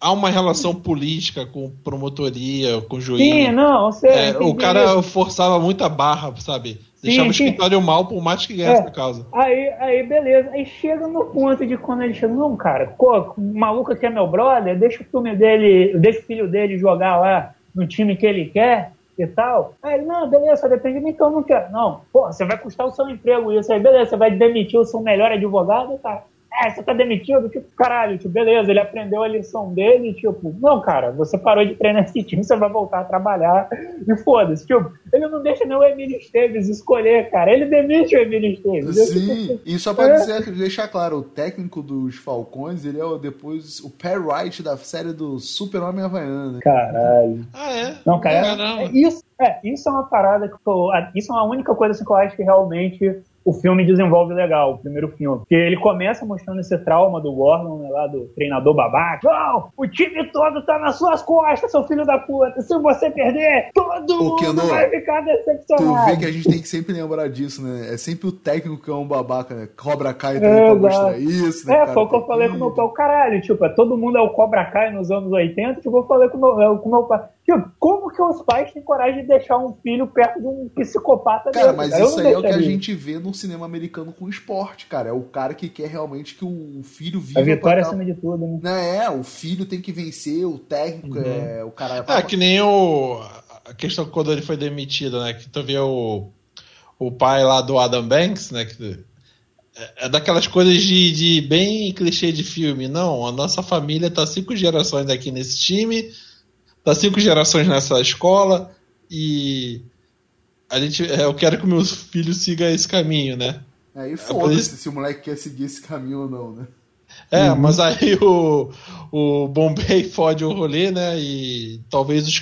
há uma relação política com promotoria, com juiz. Sim, não, você. É, o cara forçava muita barra, sabe? Deixava o sim. escritório mal por mais que ganhasse É. a causa. Aí, aí, beleza. Aí chega no ponto de quando ele chega, não, cara, pô, o maluco aqui é meu brother, deixa o filme dele, deixa o filho dele jogar lá no time que ele quer e tal. Aí, ele, não, beleza, depende de mim, então eu não quero. Não, pô, você vai custar o seu emprego isso aí, beleza, você vai demitir o seu melhor advogado, cara. É, você tá demitido? Tipo, caralho, tipo, beleza, ele aprendeu a lição dele, tipo, não, cara, você parou de treinar esse time, você vai voltar a trabalhar e foda-se. Tipo, ele não deixa nem o Emílio Esteves escolher, cara, ele demite o Emílio Esteves. Sim, tipo, e só pra é. dizer, deixar claro, o técnico dos Falcões, ele é o, depois o Perry Wright da série do Super Homem Havaiano. Né? Caralho. Ah, é? Não, cara, é, isso, é, isso é uma parada que eu, isso é uma única coisa assim, que eu acho que realmente o filme desenvolve legal, o primeiro filme. Porque ele começa mostrando esse trauma do Gordon, né, lá do treinador babaca. Não, o time todo tá nas suas costas, seu filho da puta. Se você perder, todo mundo vai ficar decepcionado. Tu vê que a gente tem que sempre lembrar disso, né? É sempre o técnico que é um babaca, né? Cobra Kai também é, pra mostrar isso, né? É, cara? foi o que eu falei com o meu pai. Caralho, tipo, é, todo mundo é o Cobra Kai nos anos 80, tipo, eu falei com o meu, é, com meu pai. Tipo, como que os pais têm coragem de deixar um filho perto de um psicopata Cara, mas cara? isso aí é o que a gente vê no cinema americano com esporte, cara. É o cara que quer realmente que o filho viva. A vitória acima de tudo, né? É, o filho tem que vencer, o técnico uhum. é o cara. É, que nem o. A questão quando ele foi demitido, né? Que tu vê o, o pai lá do Adam Banks, né? Que, é, é daquelas coisas de, de bem clichê de filme. Não, a nossa família tá cinco gerações aqui nesse time tá cinco gerações nessa escola e a gente, é, eu quero que meus filhos sigam esse caminho, né? Aí é, foda-se se o moleque quer seguir esse caminho ou não, né? É, uhum. mas aí o, o Bombay fode o rolê, né? E talvez os,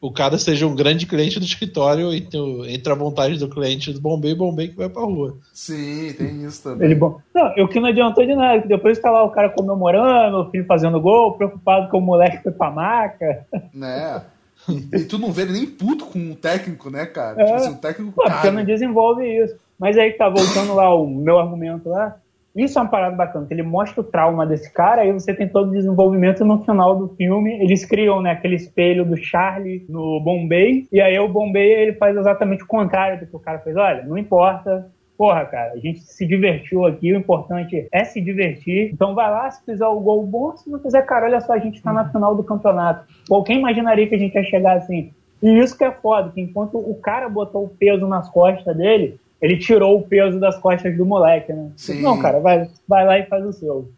o cara seja um grande cliente do escritório e entra a vontade do cliente do Bombay, Bombay que vai pra rua. Sim, tem isso também. Ele, bom, não, o que não adiantou de nada, depois tá lá o cara comemorando, o filho fazendo gol, preocupado com o moleque foi pra maca. Né? E, e, tu não vê ele nem puto com o técnico, né, cara? É. Tipo assim, o técnico. Pô, porque não desenvolve isso. Mas aí tá voltando lá o meu argumento lá. Isso é uma parada bacana, que ele mostra o trauma desse cara, aí você tem todo o desenvolvimento no final do filme. Eles criam né, aquele espelho do Charlie no Bombay, e aí o Bombay ele faz exatamente o contrário do que o cara fez. Olha, não importa, porra, cara, a gente se divertiu aqui, o importante é se divertir. Então vai lá, se fizer o gol bom, se não fizer, cara, olha só, a gente tá na final do campeonato. Pô, quem imaginaria que a gente ia chegar assim? E isso que é foda, que enquanto o cara botou o peso nas costas dele, ele tirou o peso das costas do moleque, né? Sim. Não, cara, vai, vai lá e faz o seu.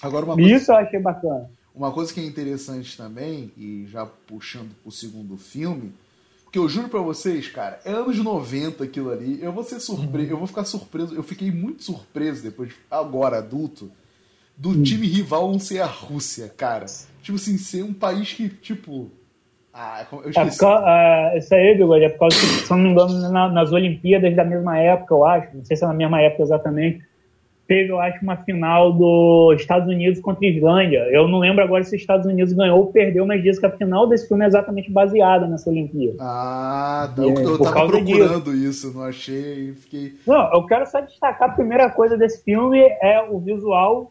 Agora uma coisa, Isso eu achei bacana. Uma coisa que é interessante também, e já puxando pro segundo filme, que eu juro para vocês, cara, é anos 90 aquilo ali. Eu vou ser surpreso, uhum. eu vou ficar surpreso. Eu fiquei muito surpreso depois, agora adulto, do uhum. time rival não ser a Rússia, cara. Tipo assim, ser um país que, tipo, ah, eu esqueci. É uh, isso aí, Bigode, é por causa que, se não me engano, na, nas Olimpíadas da mesma época, eu acho, não sei se é na mesma época exatamente, teve, eu acho, uma final dos Estados Unidos contra a Islândia. Eu não lembro agora se os Estados Unidos ganhou ou perdeu, mas diz que a final desse filme é exatamente baseada nessa Olimpíada. Ah, tá. eu, eu tava procurando disso. isso, não achei, fiquei... Não, eu quero só destacar a primeira coisa desse filme é o visual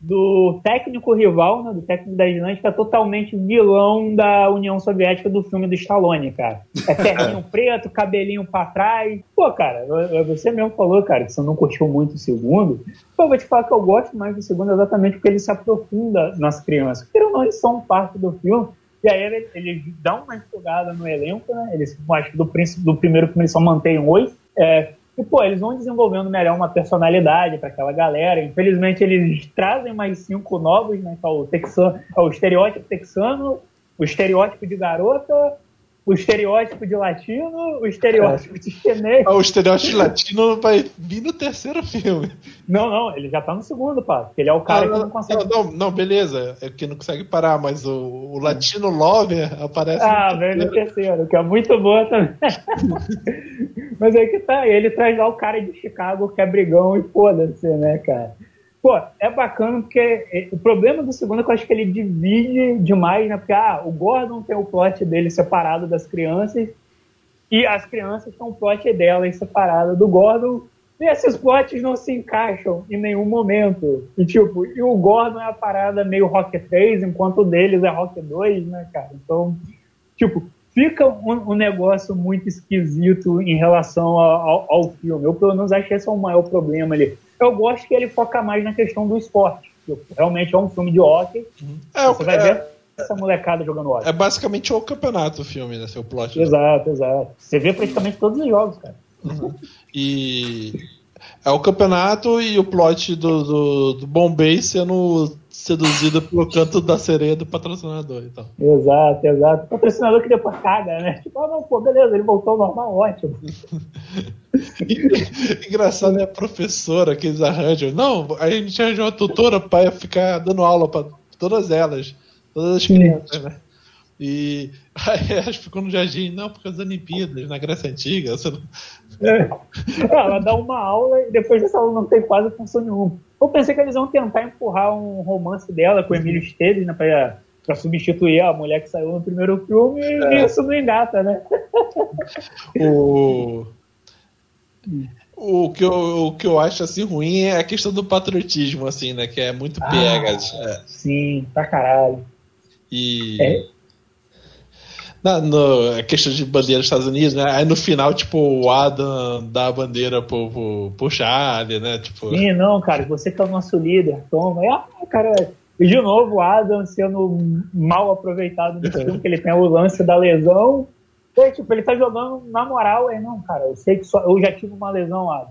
do técnico rival, né, do técnico da Islândia, é totalmente vilão da União Soviética do filme do Stallone, cara. É terninho preto, cabelinho pra trás. Pô, cara, você mesmo falou, cara, que você não curtiu muito o segundo. Pô, eu vou te falar que eu gosto mais do segundo exatamente porque ele se aprofunda nas crianças. Porque não, eles são parte do filme. E aí ele, ele dá uma empolgada no elenco, né? Eles, acho que do, do primeiro filme eles só mantém oito. É, e, pô, eles vão desenvolvendo melhor uma personalidade para aquela galera. Infelizmente, eles trazem mais cinco novos, né? Que é o, texano, é o estereótipo texano, o estereótipo de garota, o estereótipo de latino, o estereótipo de chinês. Ah, o estereótipo de latino vai vir no terceiro filme. Não, não, ele já tá no segundo, pá. Ele é o cara ah, que não consegue. Não, não, não, beleza. É que não consegue parar, mas o, o latino lover aparece. Ah, vem no terceiro, que é muito bom também. mas aí que tá, ele traz lá o cara de Chicago que é brigão e foda-se, né, cara? Pô, é bacana porque é, o problema do segundo é que eu acho que ele divide demais, né? Porque ah, o Gordon tem o plot dele separado das crianças e as crianças têm o plot delas separado do Gordon e esses plots não se encaixam em nenhum momento. E tipo, e o Gordon é a parada meio Rock 3, enquanto o deles é Rock 2, né, cara? Então, tipo, fica um, um negócio muito esquisito em relação ao, ao, filme. Eu, pelo menos, acho que esse é o maior problema ali eu gosto que ele foca mais na questão do esporte. Realmente é um filme de hockey. É, você vai é, ver essa molecada jogando hockey. É basicamente o campeonato o filme, né? Seu plot. Exato, exato. Você vê praticamente todos os jogos, cara. Uhum. E é o campeonato e o plot do, do, do Bombay sendo seduzido pelo canto da sereia do patrocinador então. Exato, exato. O patrocinador que depois caga, né? Tipo, ah, não, pô, beleza, ele voltou ao normal, ótimo. Engraçado é a professora que eles arranjam. Não, a gente arranjou uma tutora para ficar dando aula para todas elas, todas as crianças, né? E aí elas ficam no jardim, não, por causa das Olimpíadas, na Grécia Antiga. Você não... é. Ela dá uma aula e depois dessa aula não tem quase função nenhuma. Eu pensei que eles iam tentar empurrar um romance dela com o Emílio Esteves, né, pra, pra substituir a mulher que saiu no primeiro filme, e é. isso não engata, né? O... O que, eu, o que eu acho assim ruim é a questão do patriotismo, assim, né? Que é muito. Ah, é. Sim, pra caralho. E. É. Na, no, a questão de bandeira dos Estados Unidos, né? Aí no final, tipo, o Adam dá a bandeira pro, pro, pro Charlie, né? Tipo... Sim, não, cara, você que é o nosso líder, toma. Ah, cara, e de novo o Adam sendo mal aproveitado no filme, que ele tem o lance da lesão. E, tipo, ele tá jogando na moral, aí, não, cara, eu sei que só, eu já tive uma lesão, Adam.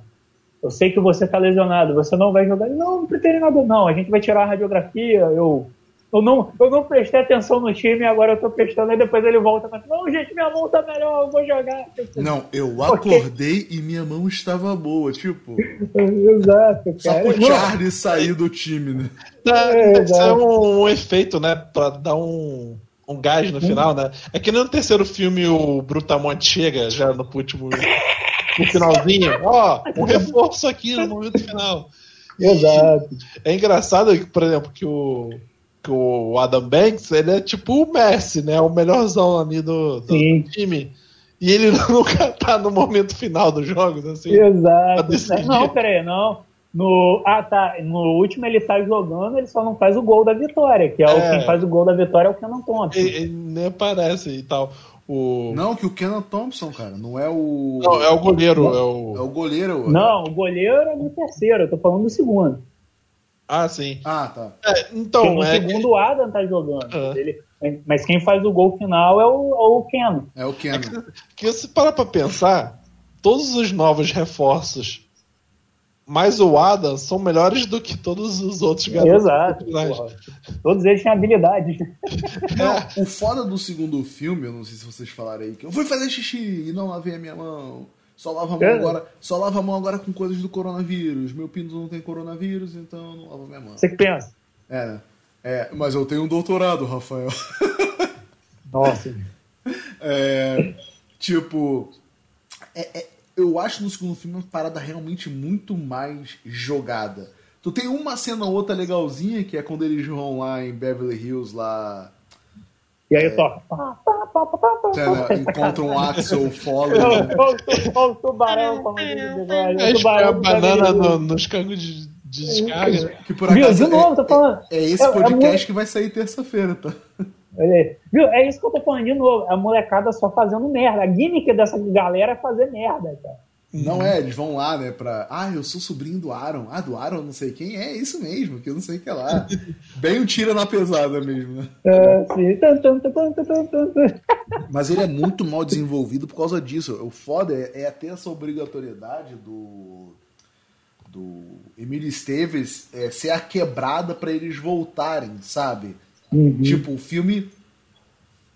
Eu sei que você tá lesionado, você não vai jogar. Não, não pretende nada, não. A gente vai tirar a radiografia, eu eu não, eu não prestei atenção no time, agora eu tô prestando, aí depois ele volta e não, gente, minha mão tá melhor, eu vou jogar. Não, eu acordei e minha mão estava boa, tipo. Exato, cara. Só pro Charlie sair do time, né? É, isso é um, um, efeito, né? Pra dar um, um gás no final, né? É que no terceiro filme o Brutamonte chega já no último. No finalzinho, ó, um reforço aqui no momento final. Exato. É engraçado, por exemplo, que o que o Adam Banks, ele é tipo o Messi, né? O melhorzão ali do, do time. E ele nunca tá no momento final dos jogos, assim. Exato. Não, peraí, não. No, ah, tá. No último ele tá jogando, ele só não faz o gol da vitória, que é, é. o quem faz o gol da vitória é o Kenan Thompson. Ele, ele nem aparece e tal. O... Não, que o Kenan Thompson, cara, não é o. Não, é o goleiro. É o, é o goleiro. Não, o goleiro é no terceiro, eu tô falando do segundo. Ah, sim. Ah, tá. É, então, no é segundo o Adam tá jogando. Uhum. Ele, mas quem faz o gol final é o, é o Ken. É o Ken. É que, que você para pra pensar, todos os novos reforços, mais o Adam, são melhores do que todos os outros garotos. Exato. Todos eles têm habilidades. Não, o foda do segundo filme, eu não sei se vocês falaram aí, que eu fui fazer xixi e não lavei a minha mão. Só lava a mão é. agora. Só lava a mão agora com coisas do coronavírus. Meu pinto não tem coronavírus, então não lavo minha mão. Você que pensa? É? É, mas eu tenho um doutorado, Rafael. Nossa. é, tipo, é, é, eu acho no segundo filme uma parada realmente muito mais jogada. Tu tem uma cena ou outra legalzinha, que é quando eles vão lá em Beverly Hills, lá e aí é. toca. Encontra um Axel Foley. Olha o tubarão falando A banana no, nos cangos de, de descarga. Que por acaso de novo, é, tô falando. É, é esse é, podcast é que vai sair terça-feira, tá? Viu? É isso que eu tô falando de novo. A molecada só fazendo merda. A gimmick dessa galera é fazer merda, cara. Não é, eles vão lá, né, pra. Ah, eu sou sobrinho do Aaron. Ah, do Aaron, não sei quem. É isso mesmo, que eu não sei o que é lá. Bem um tira na pesada mesmo, né? É. Mas ele é muito mal desenvolvido por causa disso. O foda é, é ter essa obrigatoriedade do. do Emílio Esteves é, ser a quebrada para eles voltarem, sabe? Uhum. Tipo, o filme.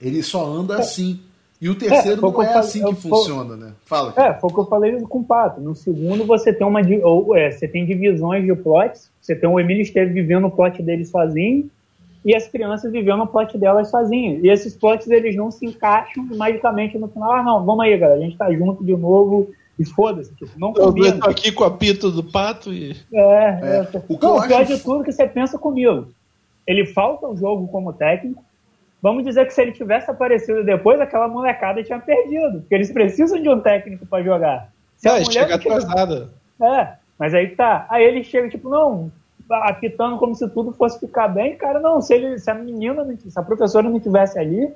Ele só anda assim. E o terceiro é, não é assim que funciona, né? Fala. Cara. É, foi o que eu falei com o Pato. No segundo você tem uma ou, é, você tem divisões de plots. Você tem o Emílio Esteve vivendo o plot dele sozinho e as crianças vivendo o plot delas sozinhas. E esses plots eles não se encaixam magicamente no final. Ah, não, vamos aí, galera, a gente tá junto de novo e foda-se, tipo, não combina. Eu tô aqui com a pito do pato e. É, é. é. O, que não, o pior acho... de tudo é que você pensa comigo. Ele falta o jogo como técnico, Vamos dizer que se ele tivesse aparecido depois, aquela molecada tinha perdido. Porque eles precisam de um técnico para jogar. Se é, chega atrasada. É, mas aí tá. Aí ele chega, tipo, não, apitando como se tudo fosse ficar bem. Cara, não, se, ele, se a menina, se a professora não tivesse ali,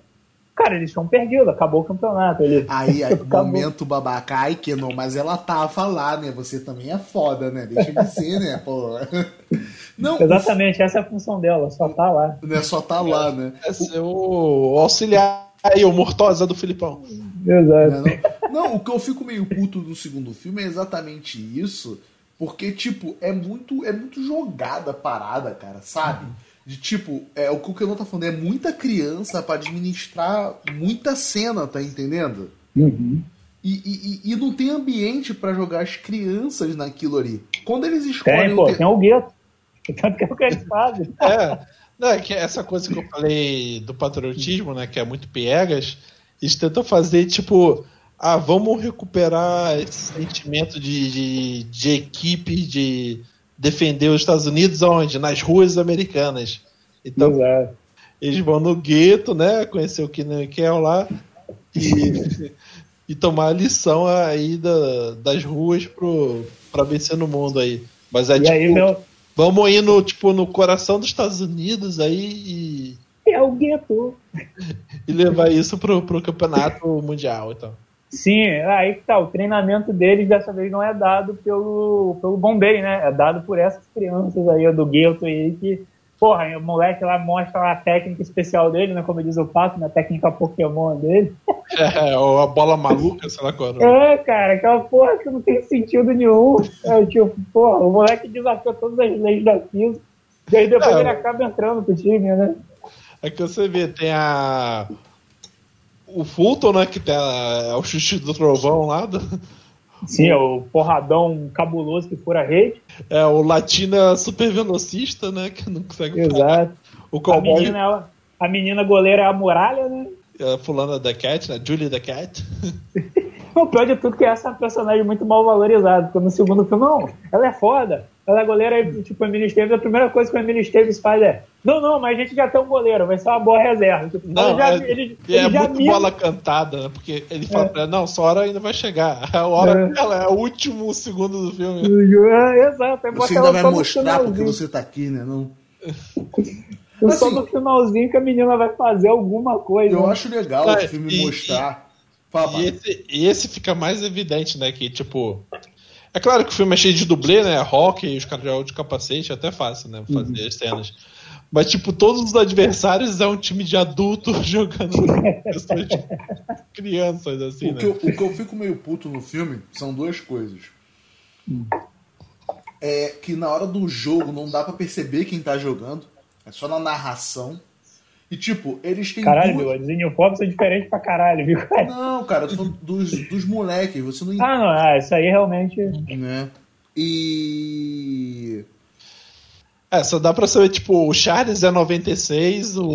Cara, eles tinham perdido, acabou o campeonato. Ele... Aí, aí momento babaca, ai que não, mas ela tava lá, né? Você também é foda, né? Deixa de ser, né, pô. Não, Exatamente, o... essa é a função dela, só tá lá. Né, só tá lá, né? É ser o auxiliar aí, o Mortosa do Filipão. Exato. Não, não, o que eu fico meio puto no segundo filme é exatamente isso, Porque, tipo, é muito, é muito jogada a parada, cara, sabe? De tipo, é o que o Kenon tá falando, é muita criança para administrar muita cena, tá entendendo? Uhum. E, e, e não tem ambiente para jogar as crianças naquilo ali. Quando eles escolhem. Tem, pô, o tem o gueto. Tanto que é o que eles fazem. É, não, é que essa coisa que eu falei do patriotismo, né, que é muito piegas, eles tentam fazer tipo, ah, vamos recuperar esse sentimento de, de, de equipe, de defender os Estados Unidos onde? Nas ruas americanas. Então, Exato. eles vão no gueto, né, conhecer o quer lá e, e tomar a lição aí da, das ruas pro, pra vencer no mundo aí. Mas é E tipo, aí, meu. Vamos ir no, tipo, no coração dos Estados Unidos aí e, É o gueto. e levar isso pro, pro campeonato mundial então. Sim, aí que tá. O treinamento deles dessa vez não é dado pelo, pelo Bombay, né? É dado por essas crianças aí, ó, do gueto aí, que, porra, o moleque lá mostra a técnica especial dele, né? Como diz o Pato, né? A técnica Pokémon dele. É, ou a bola maluca, sei lá qual. É, cara, aquela porra que não tem sentido nenhum. É tipo, porra, o moleque desafia todas as leis da física. E aí depois É, ele acaba entrando pro time, né? É que você vê, tem a. O Fulton, né? Que tem a, é o chute do trovão lá. do- Sim, é o porradão cabuloso que fura a rede. é o Latina super velocista, né? Que não consegue parar. Exato. O A menina, ela- a menina goleira é a muralha, né? a fulana da Cat, né? Julie da Cat. O pior de tudo é que essa é uma personagem muito mal valorizada, porque no segundo filme, não, ela é foda. Ela é goleira, e, tipo, a Emily Esteves, a primeira coisa que a Emily Esteves faz é não, não, mas a gente já tem um goleiro, vai ser uma boa reserva. Tipo, Não, ela já, é, ele, e é ele já muito mira- bola cantada, né? Porque ele fala pra ela, não, sua hora ainda vai chegar. A hora É. dela é o último segundo do filme. É, exato, bota Você ela ainda vai só mostrar porque você tá aqui, né? Não. Só Assim- no finalzinho que a menina vai fazer alguma coisa. Eu né? acho legal Ah, o filme e- mostrar. E Pato. esse, e esse fica mais evidente, né? Que, tipo. É claro que o filme é cheio de dublê, né? Rock e os caras de capacete, é até fácil, né? Fazer as cenas. Mas, tipo, todos os adversários é um time de adulto jogando pessoas de crianças, assim, O né? que, eu, o que eu fico meio puto no filme são duas coisas. É que na hora do jogo não dá pra perceber quem tá jogando. É só na narração. E tipo, eles têm Caralho, duas... meu, a Disney Fox é diferente pra caralho, viu, cara? Não, cara, eu tô falando dos, dos moleques, você não Ah, não, ah, isso aí realmente. entende, né? E. É, só dá pra saber, tipo, o Charles é 96, o,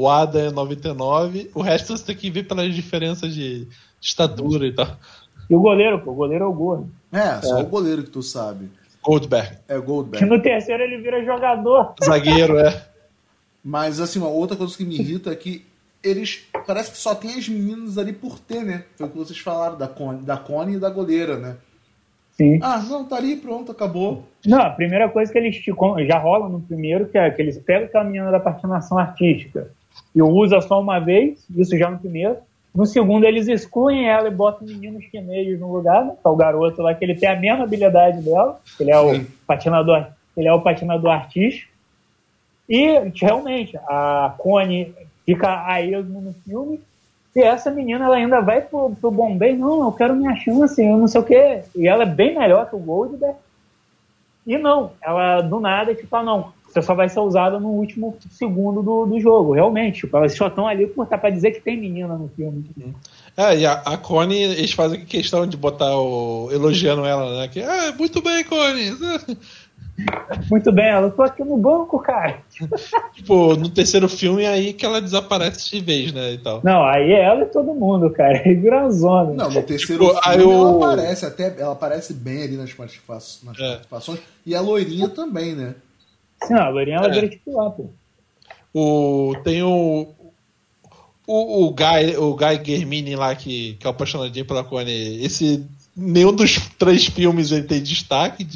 o Adam é 99, o resto você tem que ver pelas diferenças de estatura e tal. E o goleiro, pô, o goleiro é o gordo. É, só o goleiro que tu sabe. Goldberg. É Que Goldberg. no terceiro ele vira jogador. Zagueiro, é. Mas assim, uma outra coisa que me irrita é que eles. Parece que só tem as meninas ali por ter, né? Foi o que vocês falaram, da Connie, da Connie e da goleira, né? Sim. Ah, não, tá ali, pronto, acabou. Não, a primeira coisa que eles te já rola no primeiro, que é que eles pegam aquela menina da patinação artística e usa só uma vez, isso já no primeiro. No segundo, eles excluem ela e botam meninos chinês no lugar, né? É o garoto lá, que ele tem a mesma habilidade dela, ele é o Sim. patinador, ele é o patinador artístico. E realmente, a Connie fica a esmo no filme. E essa menina, ela ainda vai pro, pro Bombay, não, eu quero minha chance, eu não sei o quê. E ela é bem melhor que o Goldberg. E não, ela do nada, tipo, ah, não, você só vai ser usada no último segundo do, do jogo, realmente. Tipo, elas só estão ali por tá pra dizer que tem menina no filme. É, e a, a Connie, eles fazem questão de botar o. elogiando ela, né? Que, ah, muito bem, Connie. Muito bem, ela tô aqui no banco, cara. tipo, no terceiro filme é aí que ela desaparece de vez, né? E tal. Não, aí é ela e todo mundo, cara. Aí vira uma zona. Não, no terceiro Tipo, aí filme o- ela aparece, até ela aparece bem ali nas, É. participações. E a loirinha também, né? Sim, não, a Lourinha, ela É. vira titular, pô. O, tem o. O, o Guy, o Guy Germini lá, que, que é o apaixonadinho pela Connie. Esse. Nenhum dos três filmes ele tem destaque.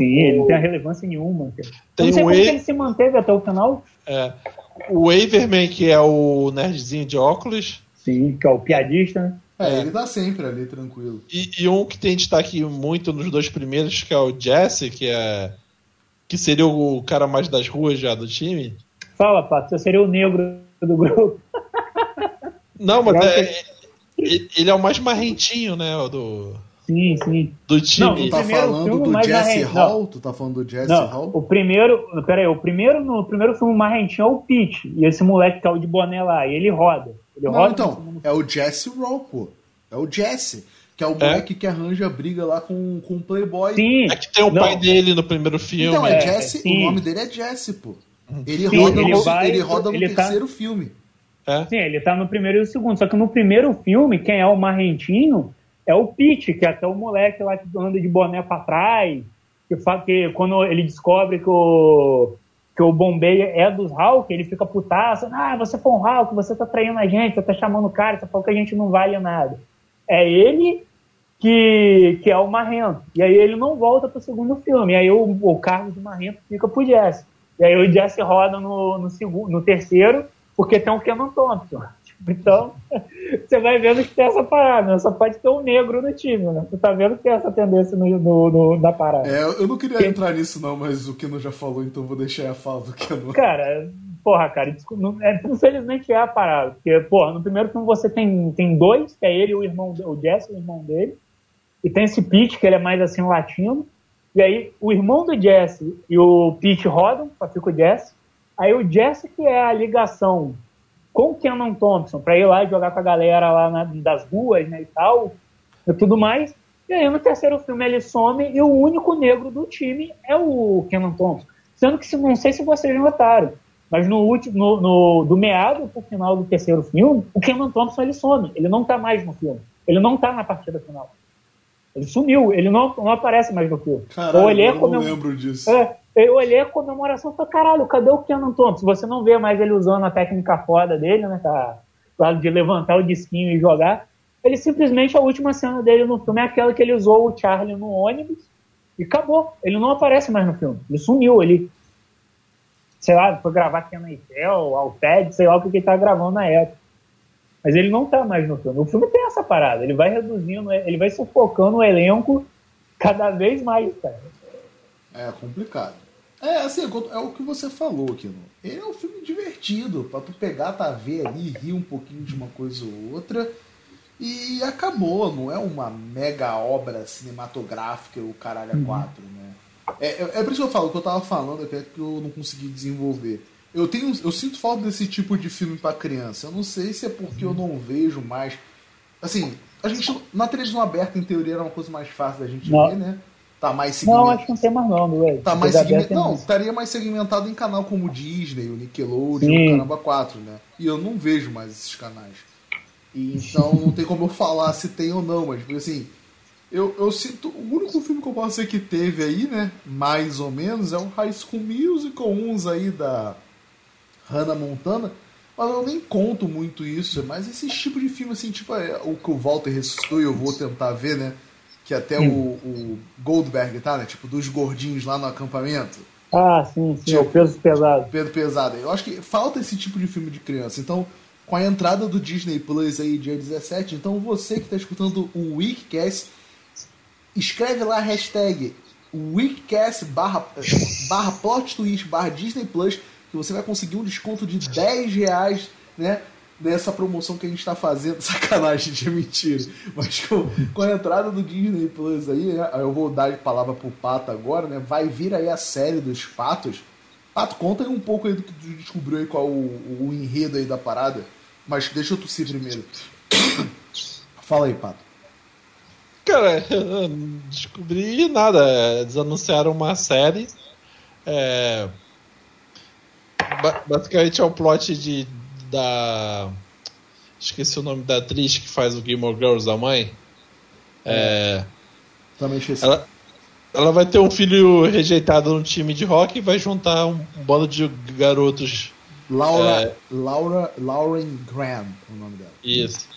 Sim, ele não tem relevância nenhuma, cara. Tem eu não sei o como E- que ele se manteve até o final. É, o Averman, que é o nerdzinho de óculos. Sim, que é o piadista, né? É, É. ele tá sempre ali, tranquilo. E, e um que tem destaque muito nos dois primeiros, que é o Jesse, que é. Que seria o cara mais das ruas já do time. Fala, Pato, você seria o negro do grupo. Não, mas é, ele é o mais marrentinho, né? o Do, Sim, sim. do time. Não, Tu o tá primeiro falando filme do Jesse Hall? Tu tá falando do Jesse Não, Hall? o primeiro. Pera aí, o primeiro, no primeiro filme marrentinho é o Pete. E esse moleque que é o de boné lá. E ele roda. Ele Não, roda então, é o Jesse Roll, pô. É o Jesse, que é o moleque que arranja briga lá com, com o Playboy. Sim. É que tem o Não. pai dele no primeiro filme. Então, é, É, Jesse, sim. o nome dele é Jesse, pô. Ele Sim, roda, ele no, vai- ele roda no ele tá- terceiro filme. É. Sim, ele tá no primeiro e no segundo. Só que no primeiro filme, quem é o marrentinho é o Pete, que é até o moleque lá que anda de boné pra trás. Que, fala que quando ele descobre que o, que o bombeiro é dos Hulk, ele fica putaço. Ah, você foi um Hulk, você tá traindo a gente, você tá chamando o cara, você falou que a gente não vale nada. É ele que, que é o Marrento. E aí ele não volta pro segundo filme. E aí o, o cargo de Marrento fica pro Jesse. E aí o Jesse roda no, no, segundo, no terceiro, porque tem o Kenan Thompson. Então, você vai vendo que tem essa parada, né? Só pode ter um negro no time, né? Você tá vendo que tem essa tendência no, no, no- na parada. É, eu não queria entrar nisso não, mas o Keno já falou, então vou deixar a fala do Keno. Cara, porra, cara, não- é, infelizmente é a parada. Porque, porra, no primeiro filme você tem, tem dois, que é ele e o irmão, o Jesse, o irmão dele. E tem esse Pete, que ele é mais assim latino. E aí o irmão do Jesse e o Pete rodam, só fica o Jesse. Aí o Jesse que é a ligação com o Kenan Thompson, pra ir lá jogar com a galera lá na- das ruas, né, e tal, e tudo mais. E aí no terceiro filme ele some e o único negro do time é o Kenan Thompson. Sendo que, se- não sei se vocês notaram, mas no último, no, no- do meado pro final do terceiro filme, o Kenan Thompson ele some. Ele não tá mais no filme. Ele não tá na partida final. Ele sumiu, ele não, não aparece mais no filme. Caralho, eu olhei eu a não comem- lembro disso. é, eu olhei a comemoração e falei, caralho, cadê o Kenan Thompson? Você não vê mais ele usando a técnica foda dele, né? Tá, lá de levantar o disquinho e jogar. Ele simplesmente, a última cena dele no filme é aquela que ele usou o Charlie no ônibus e acabou. Ele não aparece mais no filme. Ele sumiu, ele. Sei lá, foi gravar na Eiffel, ao TED, sei lá o que ele tá gravando na época. Mas ele não tá mais no filme. O filme tem essa parada. Ele vai reduzindo, ele vai sufocando o elenco cada vez mais, cara. É complicado. É, assim, é o que você falou, Keno. Ele é um filme divertido, pra tu pegar, tá ver ali, rir um pouquinho de uma coisa ou outra. E acabou, não é uma mega obra cinematográfica, o caralho a quatro, né? É, é, é por isso que eu falo, o que eu tava falando é que eu não consegui desenvolver. Eu tenho, eu sinto falta desse tipo de filme pra criança. Eu não sei se é porque eu não vejo mais. Assim, a gente na televisão aberta em teoria era uma coisa mais fácil da gente Não. ver, né? Tá mais Não, segmentado. acho que não tem mais não, velho. Tá mais Coisa segmen- aberta é Não, estaria mais segmentado em canal como o Disney, o Nickelodeon, Sim. o Caramba 4, né? E eu não vejo mais esses canais. E então não tem como eu falar se tem ou não, mas assim, eu, eu sinto. O único filme que eu posso dizer que teve aí, né? Mais ou menos, é o High School Musical, uns aí da Hannah Montana. Mas eu nem conto muito isso, mais esse tipo de filme, assim, tipo é, o que o Walter ressuscitou e eu vou tentar ver, né? Que até o, o Goldberg tá, né? Tipo, dos gordinhos lá no acampamento. Ah, sim, sim, Tipo- o peso pesado. Pedro Pesado. Eu acho que falta esse tipo de filme de criança. Então, com a entrada do Disney Plus aí dia 17, então você que está escutando o Weekcast, escreve lá a hashtag Weekcast barra, barra plot twist barra Disney Plus, que você vai conseguir um desconto de 10 reais, né? Nessa promoção que a gente está fazendo, sacanagem, é mentira. Mas com, com a entrada do Disney Plus aí, né, eu vou dar a palavra pro Pato agora, né? Vai vir aí a série dos Patos. Pato, conta aí um pouco aí do que tu descobriu aí, qual o, o enredo aí da parada. Mas deixa eu tossir primeiro. Fala aí, Pato. Cara, eu não descobri nada. Eles anunciaram uma série. É, ba- basicamente é o plot de da. Esqueci o nome da atriz que faz o Gilmore Girls, a mãe. É, Também esqueci. ela, ela vai ter um filho rejeitado no time de rock e vai juntar um bando de garotos. Laura, é. Laura, Lauren Graham, é o nome dela. Isso.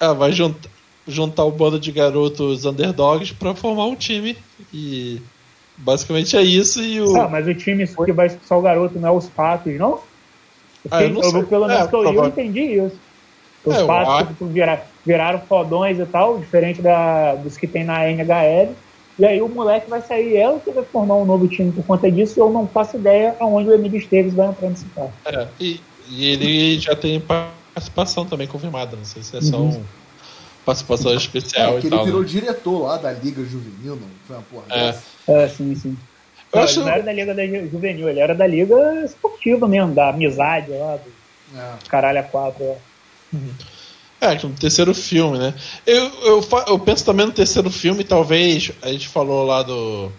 Ela vai juntar, juntar um bando de garotos underdogs pra formar um time. E basicamente é isso. E o. Ah, mas o time que vai expulsar o garoto não é os patos, não? Ah, eu não eu, pelo menos É, que eu entendi isso. Os É, eu patos acho- tipo, vira- viraram fodões e tal, diferente da, dos que tem na NHL. E aí o moleque vai sair, ela que vai formar um novo time por conta disso, e eu não faço ideia aonde o Emílio Esteves vai entrar nesse carro. É, e, e ele já tem participação também confirmada. Não sei se é só Uhum. um, participação especial é, que e tal. Ele virou né? diretor lá da Liga Juvenil, não foi uma porra É. dessa? É, sim, sim. Eu Não, acho- Ele não era da Liga da Ju- Juvenil, ele era da Liga Esportiva mesmo, da amizade lá, do É. caralho a quatro. lá. É, que no terceiro filme, né? Eu, eu, eu penso também no terceiro filme, talvez, a gente falou lá do.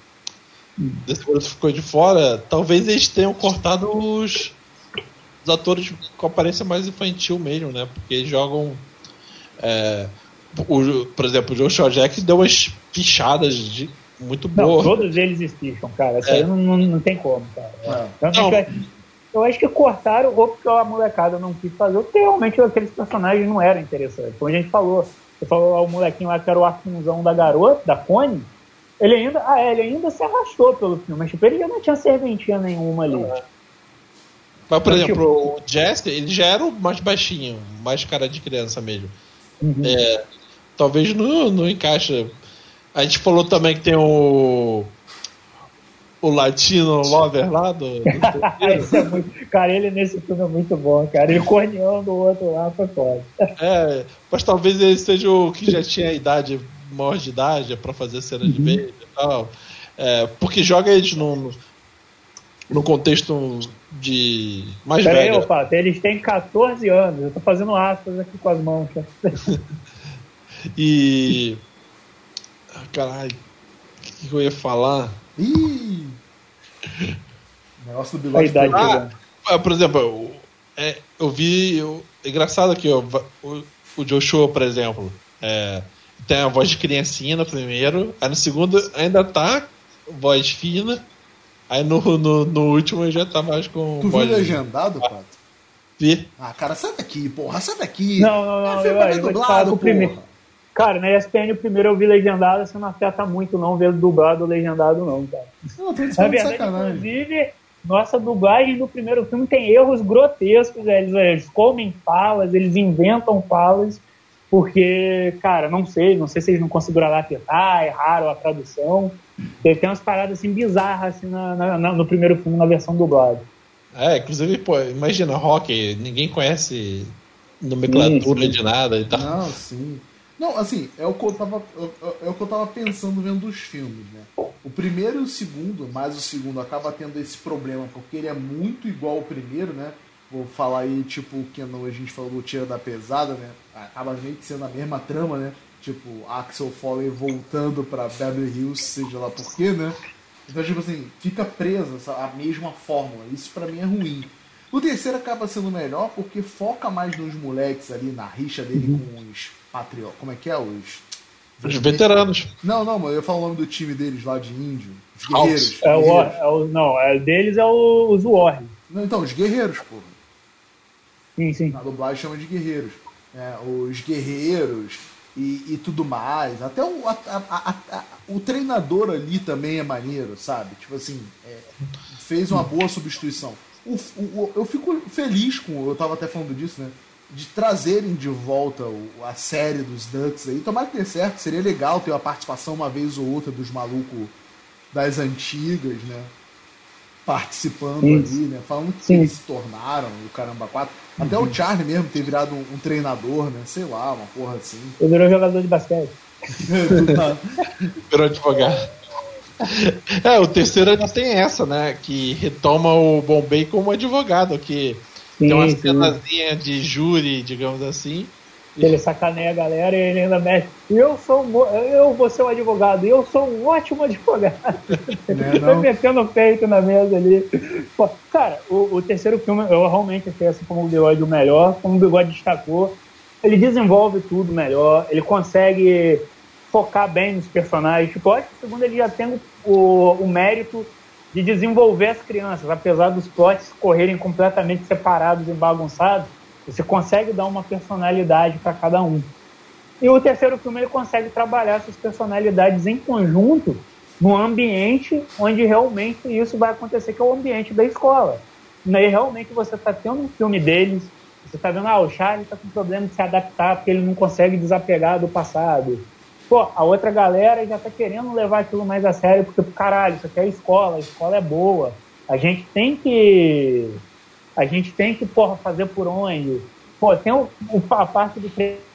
Desse que ficou de fora, talvez eles tenham cortado os, os atores com aparência mais infantil mesmo, né? Porque eles jogam. é, o, por exemplo, o Joshua Jack deu umas pichadas de, muito Não, boas. todos eles espicham, cara. Isso É. aí não, não, não tem como, cara. É. Tanto Não. que eu acho que cortaram ou porque a molecada não quis fazer, porque realmente aqueles personagens não eram interessantes. Como a gente falou, você falou o molequinho lá que era o afinzão da garota, da Connie, ele ainda, ah, é, ele ainda se arrastou pelo filme, mas tipo, ele já não tinha serventia nenhuma ali. Mas, por Então, exemplo, o Jesse, ele já era o mais baixinho, mais cara de criança mesmo. Uhum. É, talvez não, não encaixa. A gente falou também que tem o. O Latino Lover lá do. do é muito, cara, ele nesse filme é muito bom, cara. Ele corneando o outro lá foi foda. é, mas talvez ele seja o que já tinha a idade, maior de idade, pra fazer cena de beijo e tal. É, porque joga eles no, no contexto de mais Pera aí, velho. ô Pato, eles têm 14 anos. Eu tô fazendo aspas aqui com as mãos. E. Caralho, o que, que eu ia falar? Ih! O negócio do A bigode. idade. Ah, por exemplo, eu, é, eu vi. Eu, é engraçado aqui, ó, o, o Joshua, por exemplo, é, tem a voz de criancinha no primeiro, aí no segundo ainda tá voz fina, aí no, no, no último já tá mais com Tu viu voz. legendado, Pato? Vi. Ah, cara, sai daqui, porra, sai daqui. Não, não, não, É filme eu- eu te dublado, o porra. primeiro- Cara, na ESPN o primeiro eu vi legendado, você não afeta muito não ver dublado ou legendado não, cara. Não, tô Na verdade, sacanagem. inclusive, nossa dublagem do primeiro filme tem erros grotescos, eles, eles comem falas, eles inventam falas, porque, cara, não sei, não sei se eles não conseguiram adaptar, erraram a tradução. Tem tem umas paradas assim bizarras assim, na- na- na- no primeiro filme, na versão dublada. É, inclusive, pô, imagina, rock, ninguém conhece nomenclatura Sim, sim. de nada e tal. Não, sim. Não, assim, é o que eu tava, é o que eu tava pensando vendo os filmes, né? O primeiro e o segundo, mas o segundo acaba tendo esse problema, porque ele é muito igual ao primeiro, né? Vou falar aí, tipo, que a gente falou do Tira da Pesada, né? Acaba meio que sendo a mesma trama, né? Tipo, Axel Foley voltando pra Beverly Hills, seja lá por quê, né? Então, tipo assim, fica presa a mesma fórmula. Isso pra mim é ruim. O terceiro acaba sendo melhor porque foca mais nos moleques ali, na rixa dele com os patriotas. Como é que é? Os. Os veteranos. Não, não, mano, eu falo o nome do time deles lá de índio. Os guerreiros. É o, é o- não, é, deles é o, os Warriors. Não, então, os guerreiros, porra. Sim, sim. Na dublagem chama de guerreiros. É, os guerreiros e, e tudo mais. Até o, a- a- a- a- o treinador ali também é maneiro, sabe? Tipo assim, é, fez uma boa substituição. O- o- eu fico feliz com, eu tava até falando disso, né? De trazerem de volta o- a série dos Ducks aí. Tomara que dê certo, seria legal ter uma participação uma vez ou outra dos malucos das antigas, né? Participando Isso. ali, né? Falando que Sim. eles se tornaram, o caramba, quatro. Até o Charlie mesmo ter virado um, um treinador, né? Sei lá, uma porra assim. Ele virou jogador de basquete. Virou advogado. É, o terceiro ainda tem essa, né? Que retoma o Bombay como advogado, que Sim, tem uma sim. cenazinha de júri, digamos assim. Ele sacaneia a galera e ele ainda mete. Eu sou um, eu vou ser um advogado, eu sou um ótimo advogado. Né, Ele não? Metendo o peito na mesa ali. Pô, cara, o, o terceiro filme, eu realmente achei assim como o bigode o melhor, como o bigode destacou. Ele desenvolve tudo melhor, ele consegue focar bem nos personagens. Tipo, acho que o segundo ele já tem o, o mérito de desenvolver as crianças, apesar dos plots correrem completamente separados e bagunçados, você consegue dar uma personalidade para cada um. E o terceiro filme ele consegue trabalhar essas personalidades em conjunto num ambiente onde realmente isso vai acontecer, que é o ambiente da escola. E aí realmente você está tendo um filme deles, você está vendo, ah, o Charlie está com problema de se adaptar porque ele não consegue desapegar do passado. Pô, a outra galera já está querendo levar aquilo mais a sério, porque, caralho, isso aqui é escola, a escola é boa. A gente tem que. A gente tem que, porra, fazer por onde. Pô, tem o, o- a parte do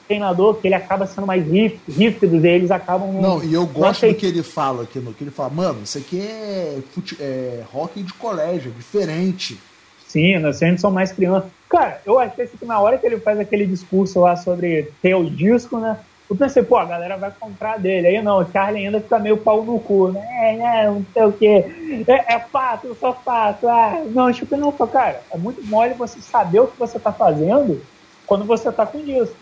treinador, que ele acaba sendo mais ríspido, e eles acabam. Não, e eu gosto do que ele fala aqui, no, que ele fala, mano, isso aqui é, fute, é hockey de colégio, é diferente. Sim, nós sempre são mais crianças. Cara, eu achei que na hora que ele faz aquele discurso lá sobre ter o disco, né? Eu pensei, pô, a galera vai comprar dele. Aí não, o Charlie ainda fica meio pau no cu, né? É, é, não sei o quê. É, é fato, eu sou fato. Ah, não, tipo, não, cara, é muito mole você saber o que você tá fazendo quando você tá com disco.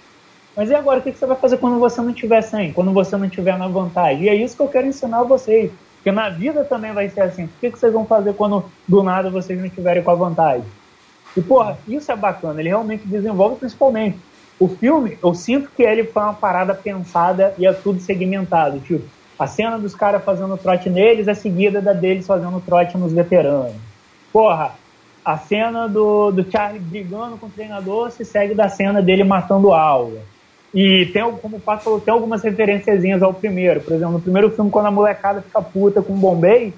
Mas e agora, o que você vai fazer quando você não tiver sem? Quando você não tiver na vantagem? E é isso que eu quero ensinar a vocês. Porque na vida também vai ser assim. O que vocês vão fazer quando do nada vocês não estiverem com a vantagem? E, porra, isso é bacana. Ele realmente desenvolve principalmente o filme, eu sinto que ele foi uma parada pensada e é tudo segmentado. Tipo, a cena dos caras fazendo trote neles é seguida da deles fazendo trote nos veteranos. Porra, a cena do, do Charlie brigando com o treinador se segue da cena dele matando aula. E tem, como o Pato falou, tem algumas referenciazinhas ao primeiro. Por exemplo, no primeiro filme, quando a molecada fica puta com o Bombay,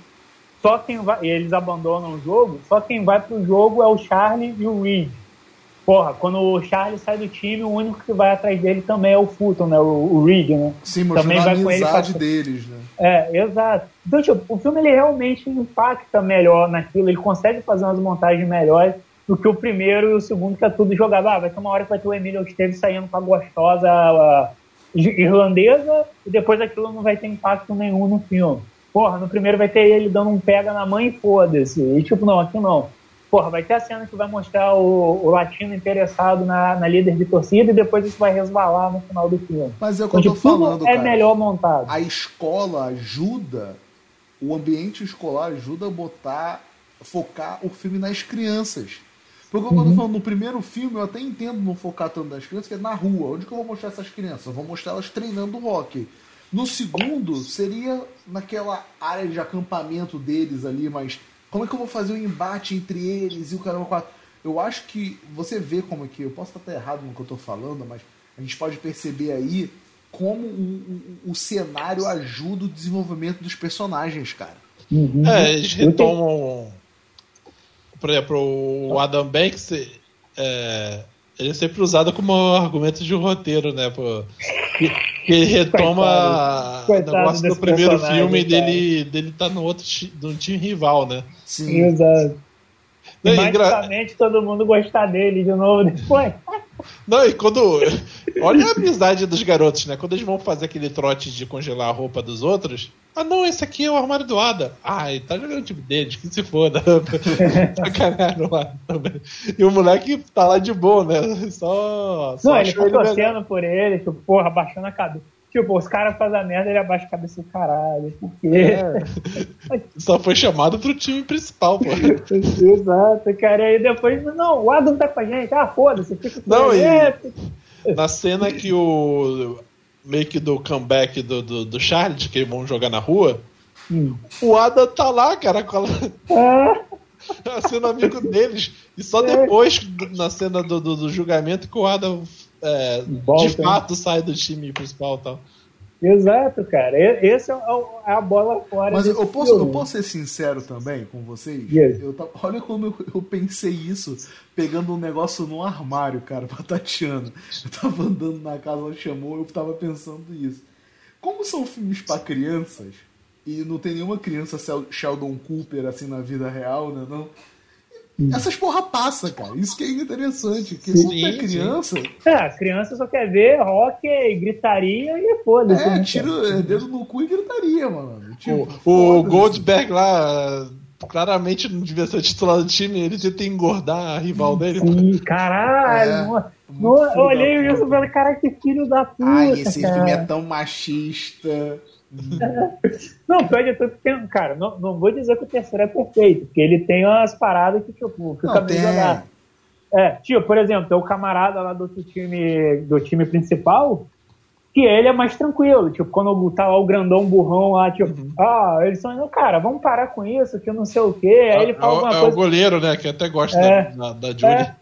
só quem vai, eles abandonam o jogo, só quem vai pro jogo é o Charlie e o Reed. Porra, quando o Charlie sai do time, o único que vai atrás dele também é o Fulton, né? O, o Reed, né? Sim, também vai com ele pra... deles, né? É, exato. Então, tipo, o filme ele realmente impacta melhor naquilo, ele consegue fazer umas montagens melhores do que o primeiro e o segundo, que é tudo jogado. Ah, vai ter uma hora que vai ter o Emílio Esteves saindo com a gostosa a irlandesa e depois aquilo não vai ter impacto nenhum no filme. Porra, no primeiro vai ter ele dando um pega na mãe e foda-se. E tipo, não, aqui não porra, vai ter a cena que vai mostrar o, o latino interessado na, na, líder de torcida e depois isso vai resvalar no final do filme. Mas é o que então, eu tô falando, é cara. melhor montado. A escola ajuda, o ambiente escolar ajuda a botar, focar o filme nas crianças. Porque quando uhum. eu falando no primeiro filme, eu até entendo não focar tanto nas crianças, que é na rua. Onde que eu vou mostrar essas crianças? Eu vou mostrar elas treinando hockey. No segundo, seria naquela área de acampamento deles ali, mas como é que eu vou fazer o um embate entre eles e o caramba 4? Eu acho que você vê como é que. Eu posso estar até errado no que eu estou falando, mas a gente pode perceber aí como o, o, o cenário ajuda o desenvolvimento dos personagens, cara. Uhum. É, eles retomam. Por exemplo, o Adam Banks. É, ele é sempre usado como argumento de roteiro, né? Pô, que, retoma o negócio do primeiro filme dele, dele tá no outro no time rival, né? Sim. Exato. E magicamente todo mundo gostar dele de novo depois. Não, e quando. Olha a amizade dos garotos, né? Quando eles vão fazer aquele trote de congelar a roupa dos outros. Ah, não, esse aqui é o armário do Ada. Ah, ele tá jogando o time dele, que se foda. Sacanagem lá também. E o moleque tá lá de boa, né? Só. só não, ele tá torcendo por ele, tipo, porra, baixando a cabeça. Tipo, os caras fazem a merda, ele abaixa a cabeça do caralho. Porque... É. Só foi chamado pro time principal, pô. Exato, cara. E aí depois, não, o Adam tá com a gente. Ah, foda-se, fica com não, ele. E... Na cena que o. meio que do comeback do, do, do Charles, que eles vão jogar na rua, hum. o Adam tá lá, cara, com a. É. sendo amigo deles. E só é. depois, na cena do, do, do julgamento, que o Adam é, de fato sai do time principal e tal. Exato, cara. Esse é, é a bola fora. Mas eu posso, eu posso ser sincero também com vocês? Yes. Eu, olha como eu, eu, pensei isso pegando um negócio no armário, cara, pra Tatiana. Eu tava andando na casa, ela chamou, eu tava pensando isso. Como são filmes para crianças, e não tem nenhuma criança Sheldon Cooper assim na vida real, né? Não? Essas porra passa, cara. Isso que é interessante. Porque sim, quando é criança. Sim. É, a criança só quer ver rock, gritaria e foda-se. É, né, tiro é, dedo no cu e gritaria, mano. Tipo, o, o Goldberg lá claramente não devia ser titular do time, ele tenta engordar a rival dele. Sim, caralho. É, no, eu olhei isso e falei, cara, que filho da puta. Ai, esse cara. filme é tão machista. Não, pode tudo tem, cara, não, não vou dizer que o terceiro é perfeito, porque ele tem umas paradas que, tipo, que não, tem... jogar. É, tio, por exemplo, tem o camarada lá do time, do time principal, que ele é mais tranquilo, tipo, quando tá lá o grandão burrão lá, tipo, uhum. ah, eles são, cara, vamos parar com isso, que eu não sei o quê. Aí ele fala é, é coisa. o goleiro, né, que até gosta é, da, da, da Julie.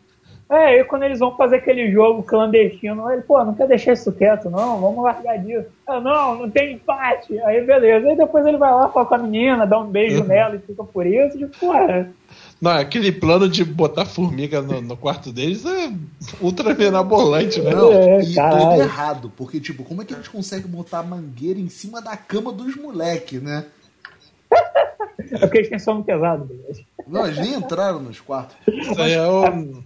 É, é, e quando eles vão fazer aquele jogo clandestino, ele, pô, não quer deixar isso quieto, não, vamos largar disso. Ah, não, não tem empate. Aí beleza. Aí depois ele vai lá, fala com a menina, dá um beijo uhum. nela e fica por isso, tipo, pô. Não, aquele plano de botar formiga no, no quarto deles é ultra menabolante, né? Não, É, e caralho. todo errado. Porque, tipo, como é que a gente consegue botar a mangueira em cima da cama dos moleques, né? É porque eles têm sono pesado, beleza? Nós nem entraram nos quartos. Isso aí é o.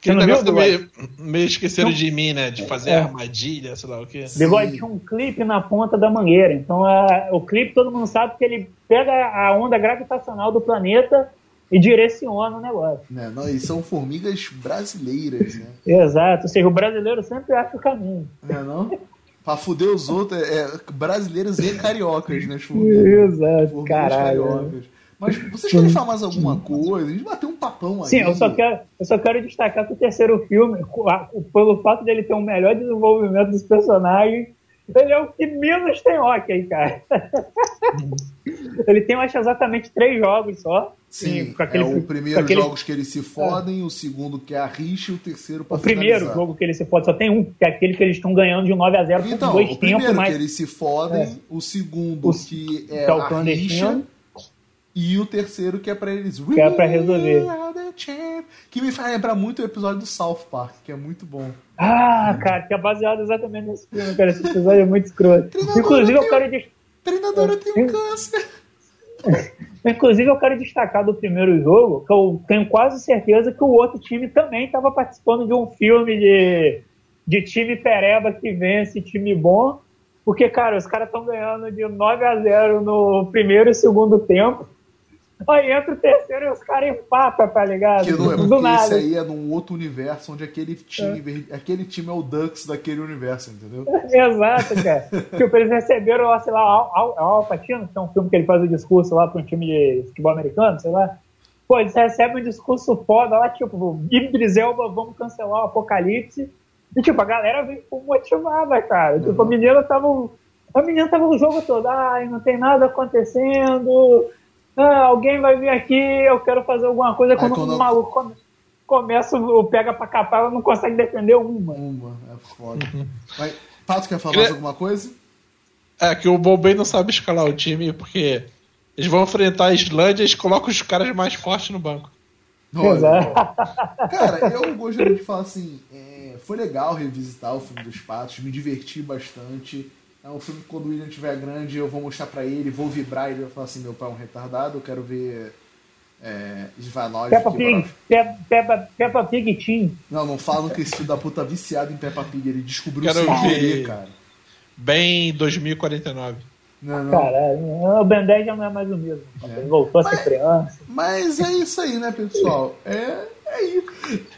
Aquele não negócio viu, meio, meio esqueceram Não. de mim, né? De fazer É. armadilha, sei lá o quê. Bigode tinha um clipe na ponta da mangueira. Então, a- o clipe todo mundo sabe que ele pega a onda gravitacional do planeta e direciona o negócio. Né? Não, e são formigas brasileiras, né? Exato. Ou seja, o brasileiro sempre acha o caminho. Não é não? Pra fuder os outros, é, é brasileiros e cariocas, né? Exato, Formigas caralho. cariocas. Mas vocês querem falar mais alguma coisa? A gente bateu um papão aí. Sim, eu só, quero, eu só quero destacar que o terceiro filme, a- pelo fato dele ter um melhor desenvolvimento dos personagens, ele é o que menos tem hockey, cara. ele tem, eu acho, exatamente três jogos só. Sim, com aquele- é o com primeiro aquele- jogos que eles se fodem, o segundo que é a rixa e o terceiro pra O primeiro finalizar. jogo que ele se pode só tem um, que é aquele que eles estão ganhando de um 9x0 por Então, dois o primeiro tempos, que mas eles se fodem, o segundo O- que é, que é o a clandestino. rixa e o terceiro que é pra eles Que é pra resolver. Que me faz lembrar muito o episódio do South Park, que é muito bom. Ah, cara, que é baseado exatamente nesse filme, cara. Esse episódio é muito escroto. Treinador, Inclusive, eu quero, des- Treinadora tem um câncer. inclusive, eu quero destacar do primeiro jogo, que eu tenho quase certeza que o outro time também estava participando de um filme de, de time pereba que vence time bom. Porque, cara, os caras estão ganhando de 9 a 0 no primeiro e segundo tempo. Aí entra o terceiro e os caras empatam, tá ligado? Que não é Do porque nada. esse aí é num outro universo onde aquele time, ver- aquele time é o Ducks daquele universo, entendeu? Exato, cara. tipo, eles receberam, lá, sei lá, Al, Al, Al Pacino, que é um filme que ele faz o discurso lá para um time de futebol americano, sei lá. Pô, eles recebem um discurso foda lá, tipo, Idris Elba, vamos cancelar o apocalipse. E, tipo, a galera vem motivada, cara. Tipo, a menina tava. A menina tava o jogo todo, ai, não tem nada acontecendo. Ah, alguém vai vir aqui, eu quero fazer alguma coisa. Quando, quando- um maluco come- começa o pega pra capar, ela não consegue defender uma. Uma, é foda. Mas, Pato, quer falar mais alguma coisa? É que o Bombay não sabe escalar o time porque eles vão enfrentar a Islândia e eles colocam os caras mais fortes no banco. Olha, Exato. Cara, eu gostaria de falar assim, é, foi legal revisitar o filme dos Patos, me diverti bastante. É um filme que quando o William estiver grande eu vou mostrar pra ele, vou vibrar e ele vai falar assim, meu pai é um retardado, eu quero ver é, Ivanov. Peppa Pig, Pe- Peppa, Peppa Pig Team. Não, não falam que esse filho da puta é viciado em Peppa Pig, ele descobriu Quero sem ver. cara. Bem 2049. Não, não. Caralho, o Ben 10 já não é mais o mesmo. É. Ele voltou a ser Mas- criança. Mas é isso aí, né, pessoal? É, é isso.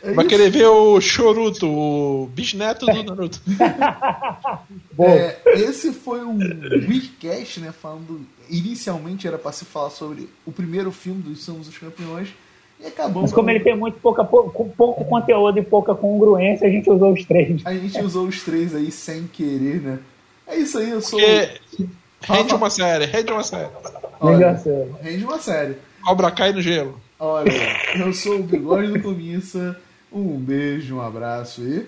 É Vai isso. querer ver o Choruto, o bisneto do Naruto. Bom, É, esse foi um Weekcast, né? Falando. Inicialmente era pra se falar sobre o primeiro filme dos Somos os Campeões. E acabou. mas como ele tem muito pouca, pouco, pouco conteúdo e pouca congruência, a gente usou os três. A gente usou os três aí sem querer, né? É isso aí, eu sou. Porque rende uma série, rende uma série. Olha, rende uma série. Cobra cai no gelo. Olha, eu sou o Bigode do Comissa. Um beijo, um abraço e.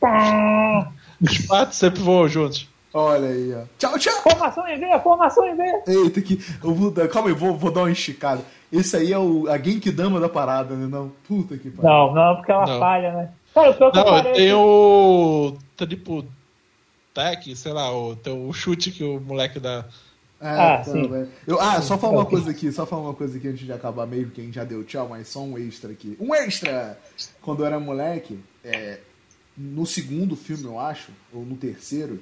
Tá. Os patos sempre voam juntos. Olha aí, ó. Tchau, tchau! Formação em V, formação em V. Eita, que. Eu vou. Calma aí, vou, vou dar uma esticada. Esse aí é o, a Genkidama da parada, né? Não, puta que pariu. Não, não, porque ela Não. falha, né? Cara, o pior que eu Não, parei. tem o. Tipo. Tech, sei lá, o, o chute que o moleque dá. Ah, Ah, tá, sim. velho. Eu, ah, só falar uma coisa aqui, só falar uma coisa aqui antes de acabar meio que a gente já deu tchau, mas só um extra aqui. Um extra! Quando eu era moleque, é, no segundo filme, eu acho, ou no terceiro,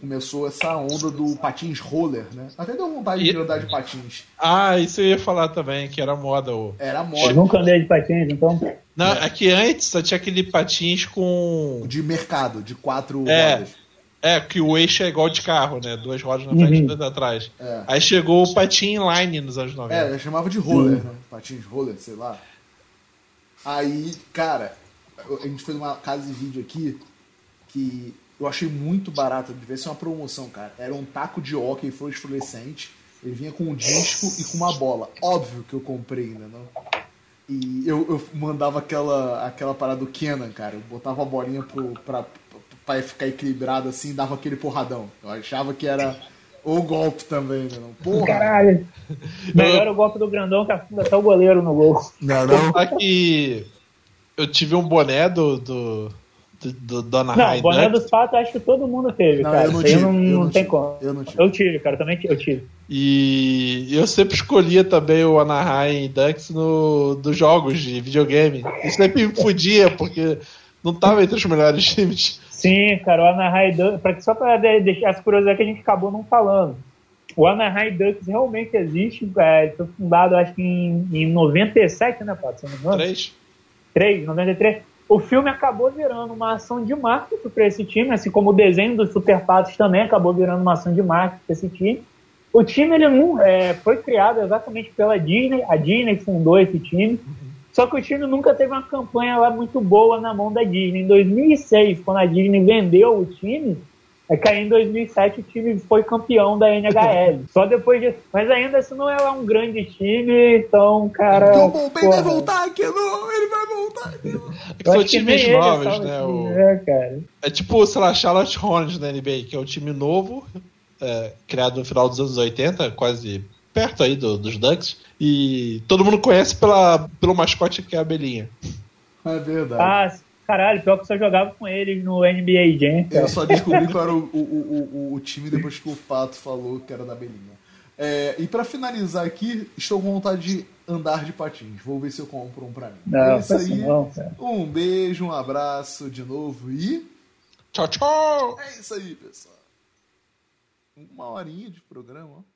começou essa onda do patins roller, né? Até deu vontade de E- andar de patins. Ah, isso eu ia falar também, que era moda. O... Era Eu moda nunca andei de patins, então. Não, é que antes só tinha aquele patins com. de mercado, de quatro É. rodas. É, que o eixo é igual de carro, né? Duas rodas na frente e Uhum. duas atrás. É. Aí chegou o patin inline nos anos 90. É, eu chamava de roller, né? Patins roller, sei lá. Aí, cara, a gente fez uma casa de vídeo aqui que eu achei muito barato. Devia ser uma promoção, cara. Era um taco de hóquei fluorescente. Ele vinha com um disco e com uma bola. Óbvio que eu comprei ainda, não. E eu, eu mandava aquela, aquela parada do Kenan, cara. Eu botava a bolinha pro, pra, pra ficar equilibrado assim e dava aquele porradão. Eu achava que era O golpe também, né? Não? Porra. Caralho. Melhor o golpe do grandão que afunda até o goleiro no gol. Não, não. Que eu tive um boné do, do, do, do Dona Não, High o boné dos patos acho que todo mundo teve, Não, cara. eu não Isso aí tive. não, eu não tem tive, como. Eu não tive. Eu tive, cara, também tive, eu tive. E eu sempre escolhia também o Anaheim Ducks no, dos jogos de videogame. E sempre me fudia, porque não tava entre os melhores times. Sim, cara, o Anaheim Ducks, só para deixar as curiosidades que a gente acabou não falando. O Anaheim Ducks realmente existe, é, foi fundado acho que em, em 97, né, Pato? Se eu não me engano. Três. 3, 93. O filme acabou virando uma ação de marketing para esse time, assim como o desenho dos Super Patos também acabou virando uma ação de marketing para esse time. O time ele é, foi criado exatamente pela Disney, a Disney fundou esse time. Só que o time nunca teve uma campanha lá muito boa na mão da Disney. Em 2006, quando a Disney vendeu o time, é que aí em 2007 o time foi campeão da NHL. Só depois disso. Mas ainda assim não é lá um grande time, então, cara. Então, bom, Ben vai voltar aqui, não, ele vai voltar aqui. não. É são times novos, né? O- É, cara. É tipo, sei lá, Charlotte Hornets da NBA, que é um time novo, é, criado no final dos anos 80, quase perto aí do- dos Ducks. E todo mundo conhece pela, pelo mascote que é a abelhinha. É verdade. Ah, caralho, pior que eu só jogava com eles no NBA Jam. Eu só descobri qual era o, o, o, o, o time depois que o Pato falou que era da Belinha. É, e pra finalizar aqui, estou com vontade de andar de patins. Vou ver se eu compro um pra mim. Não, é isso aí. não, cara. Um beijo, um abraço de novo e. Tchau, tchau! É isso aí, pessoal. Uma horinha de programa, ó.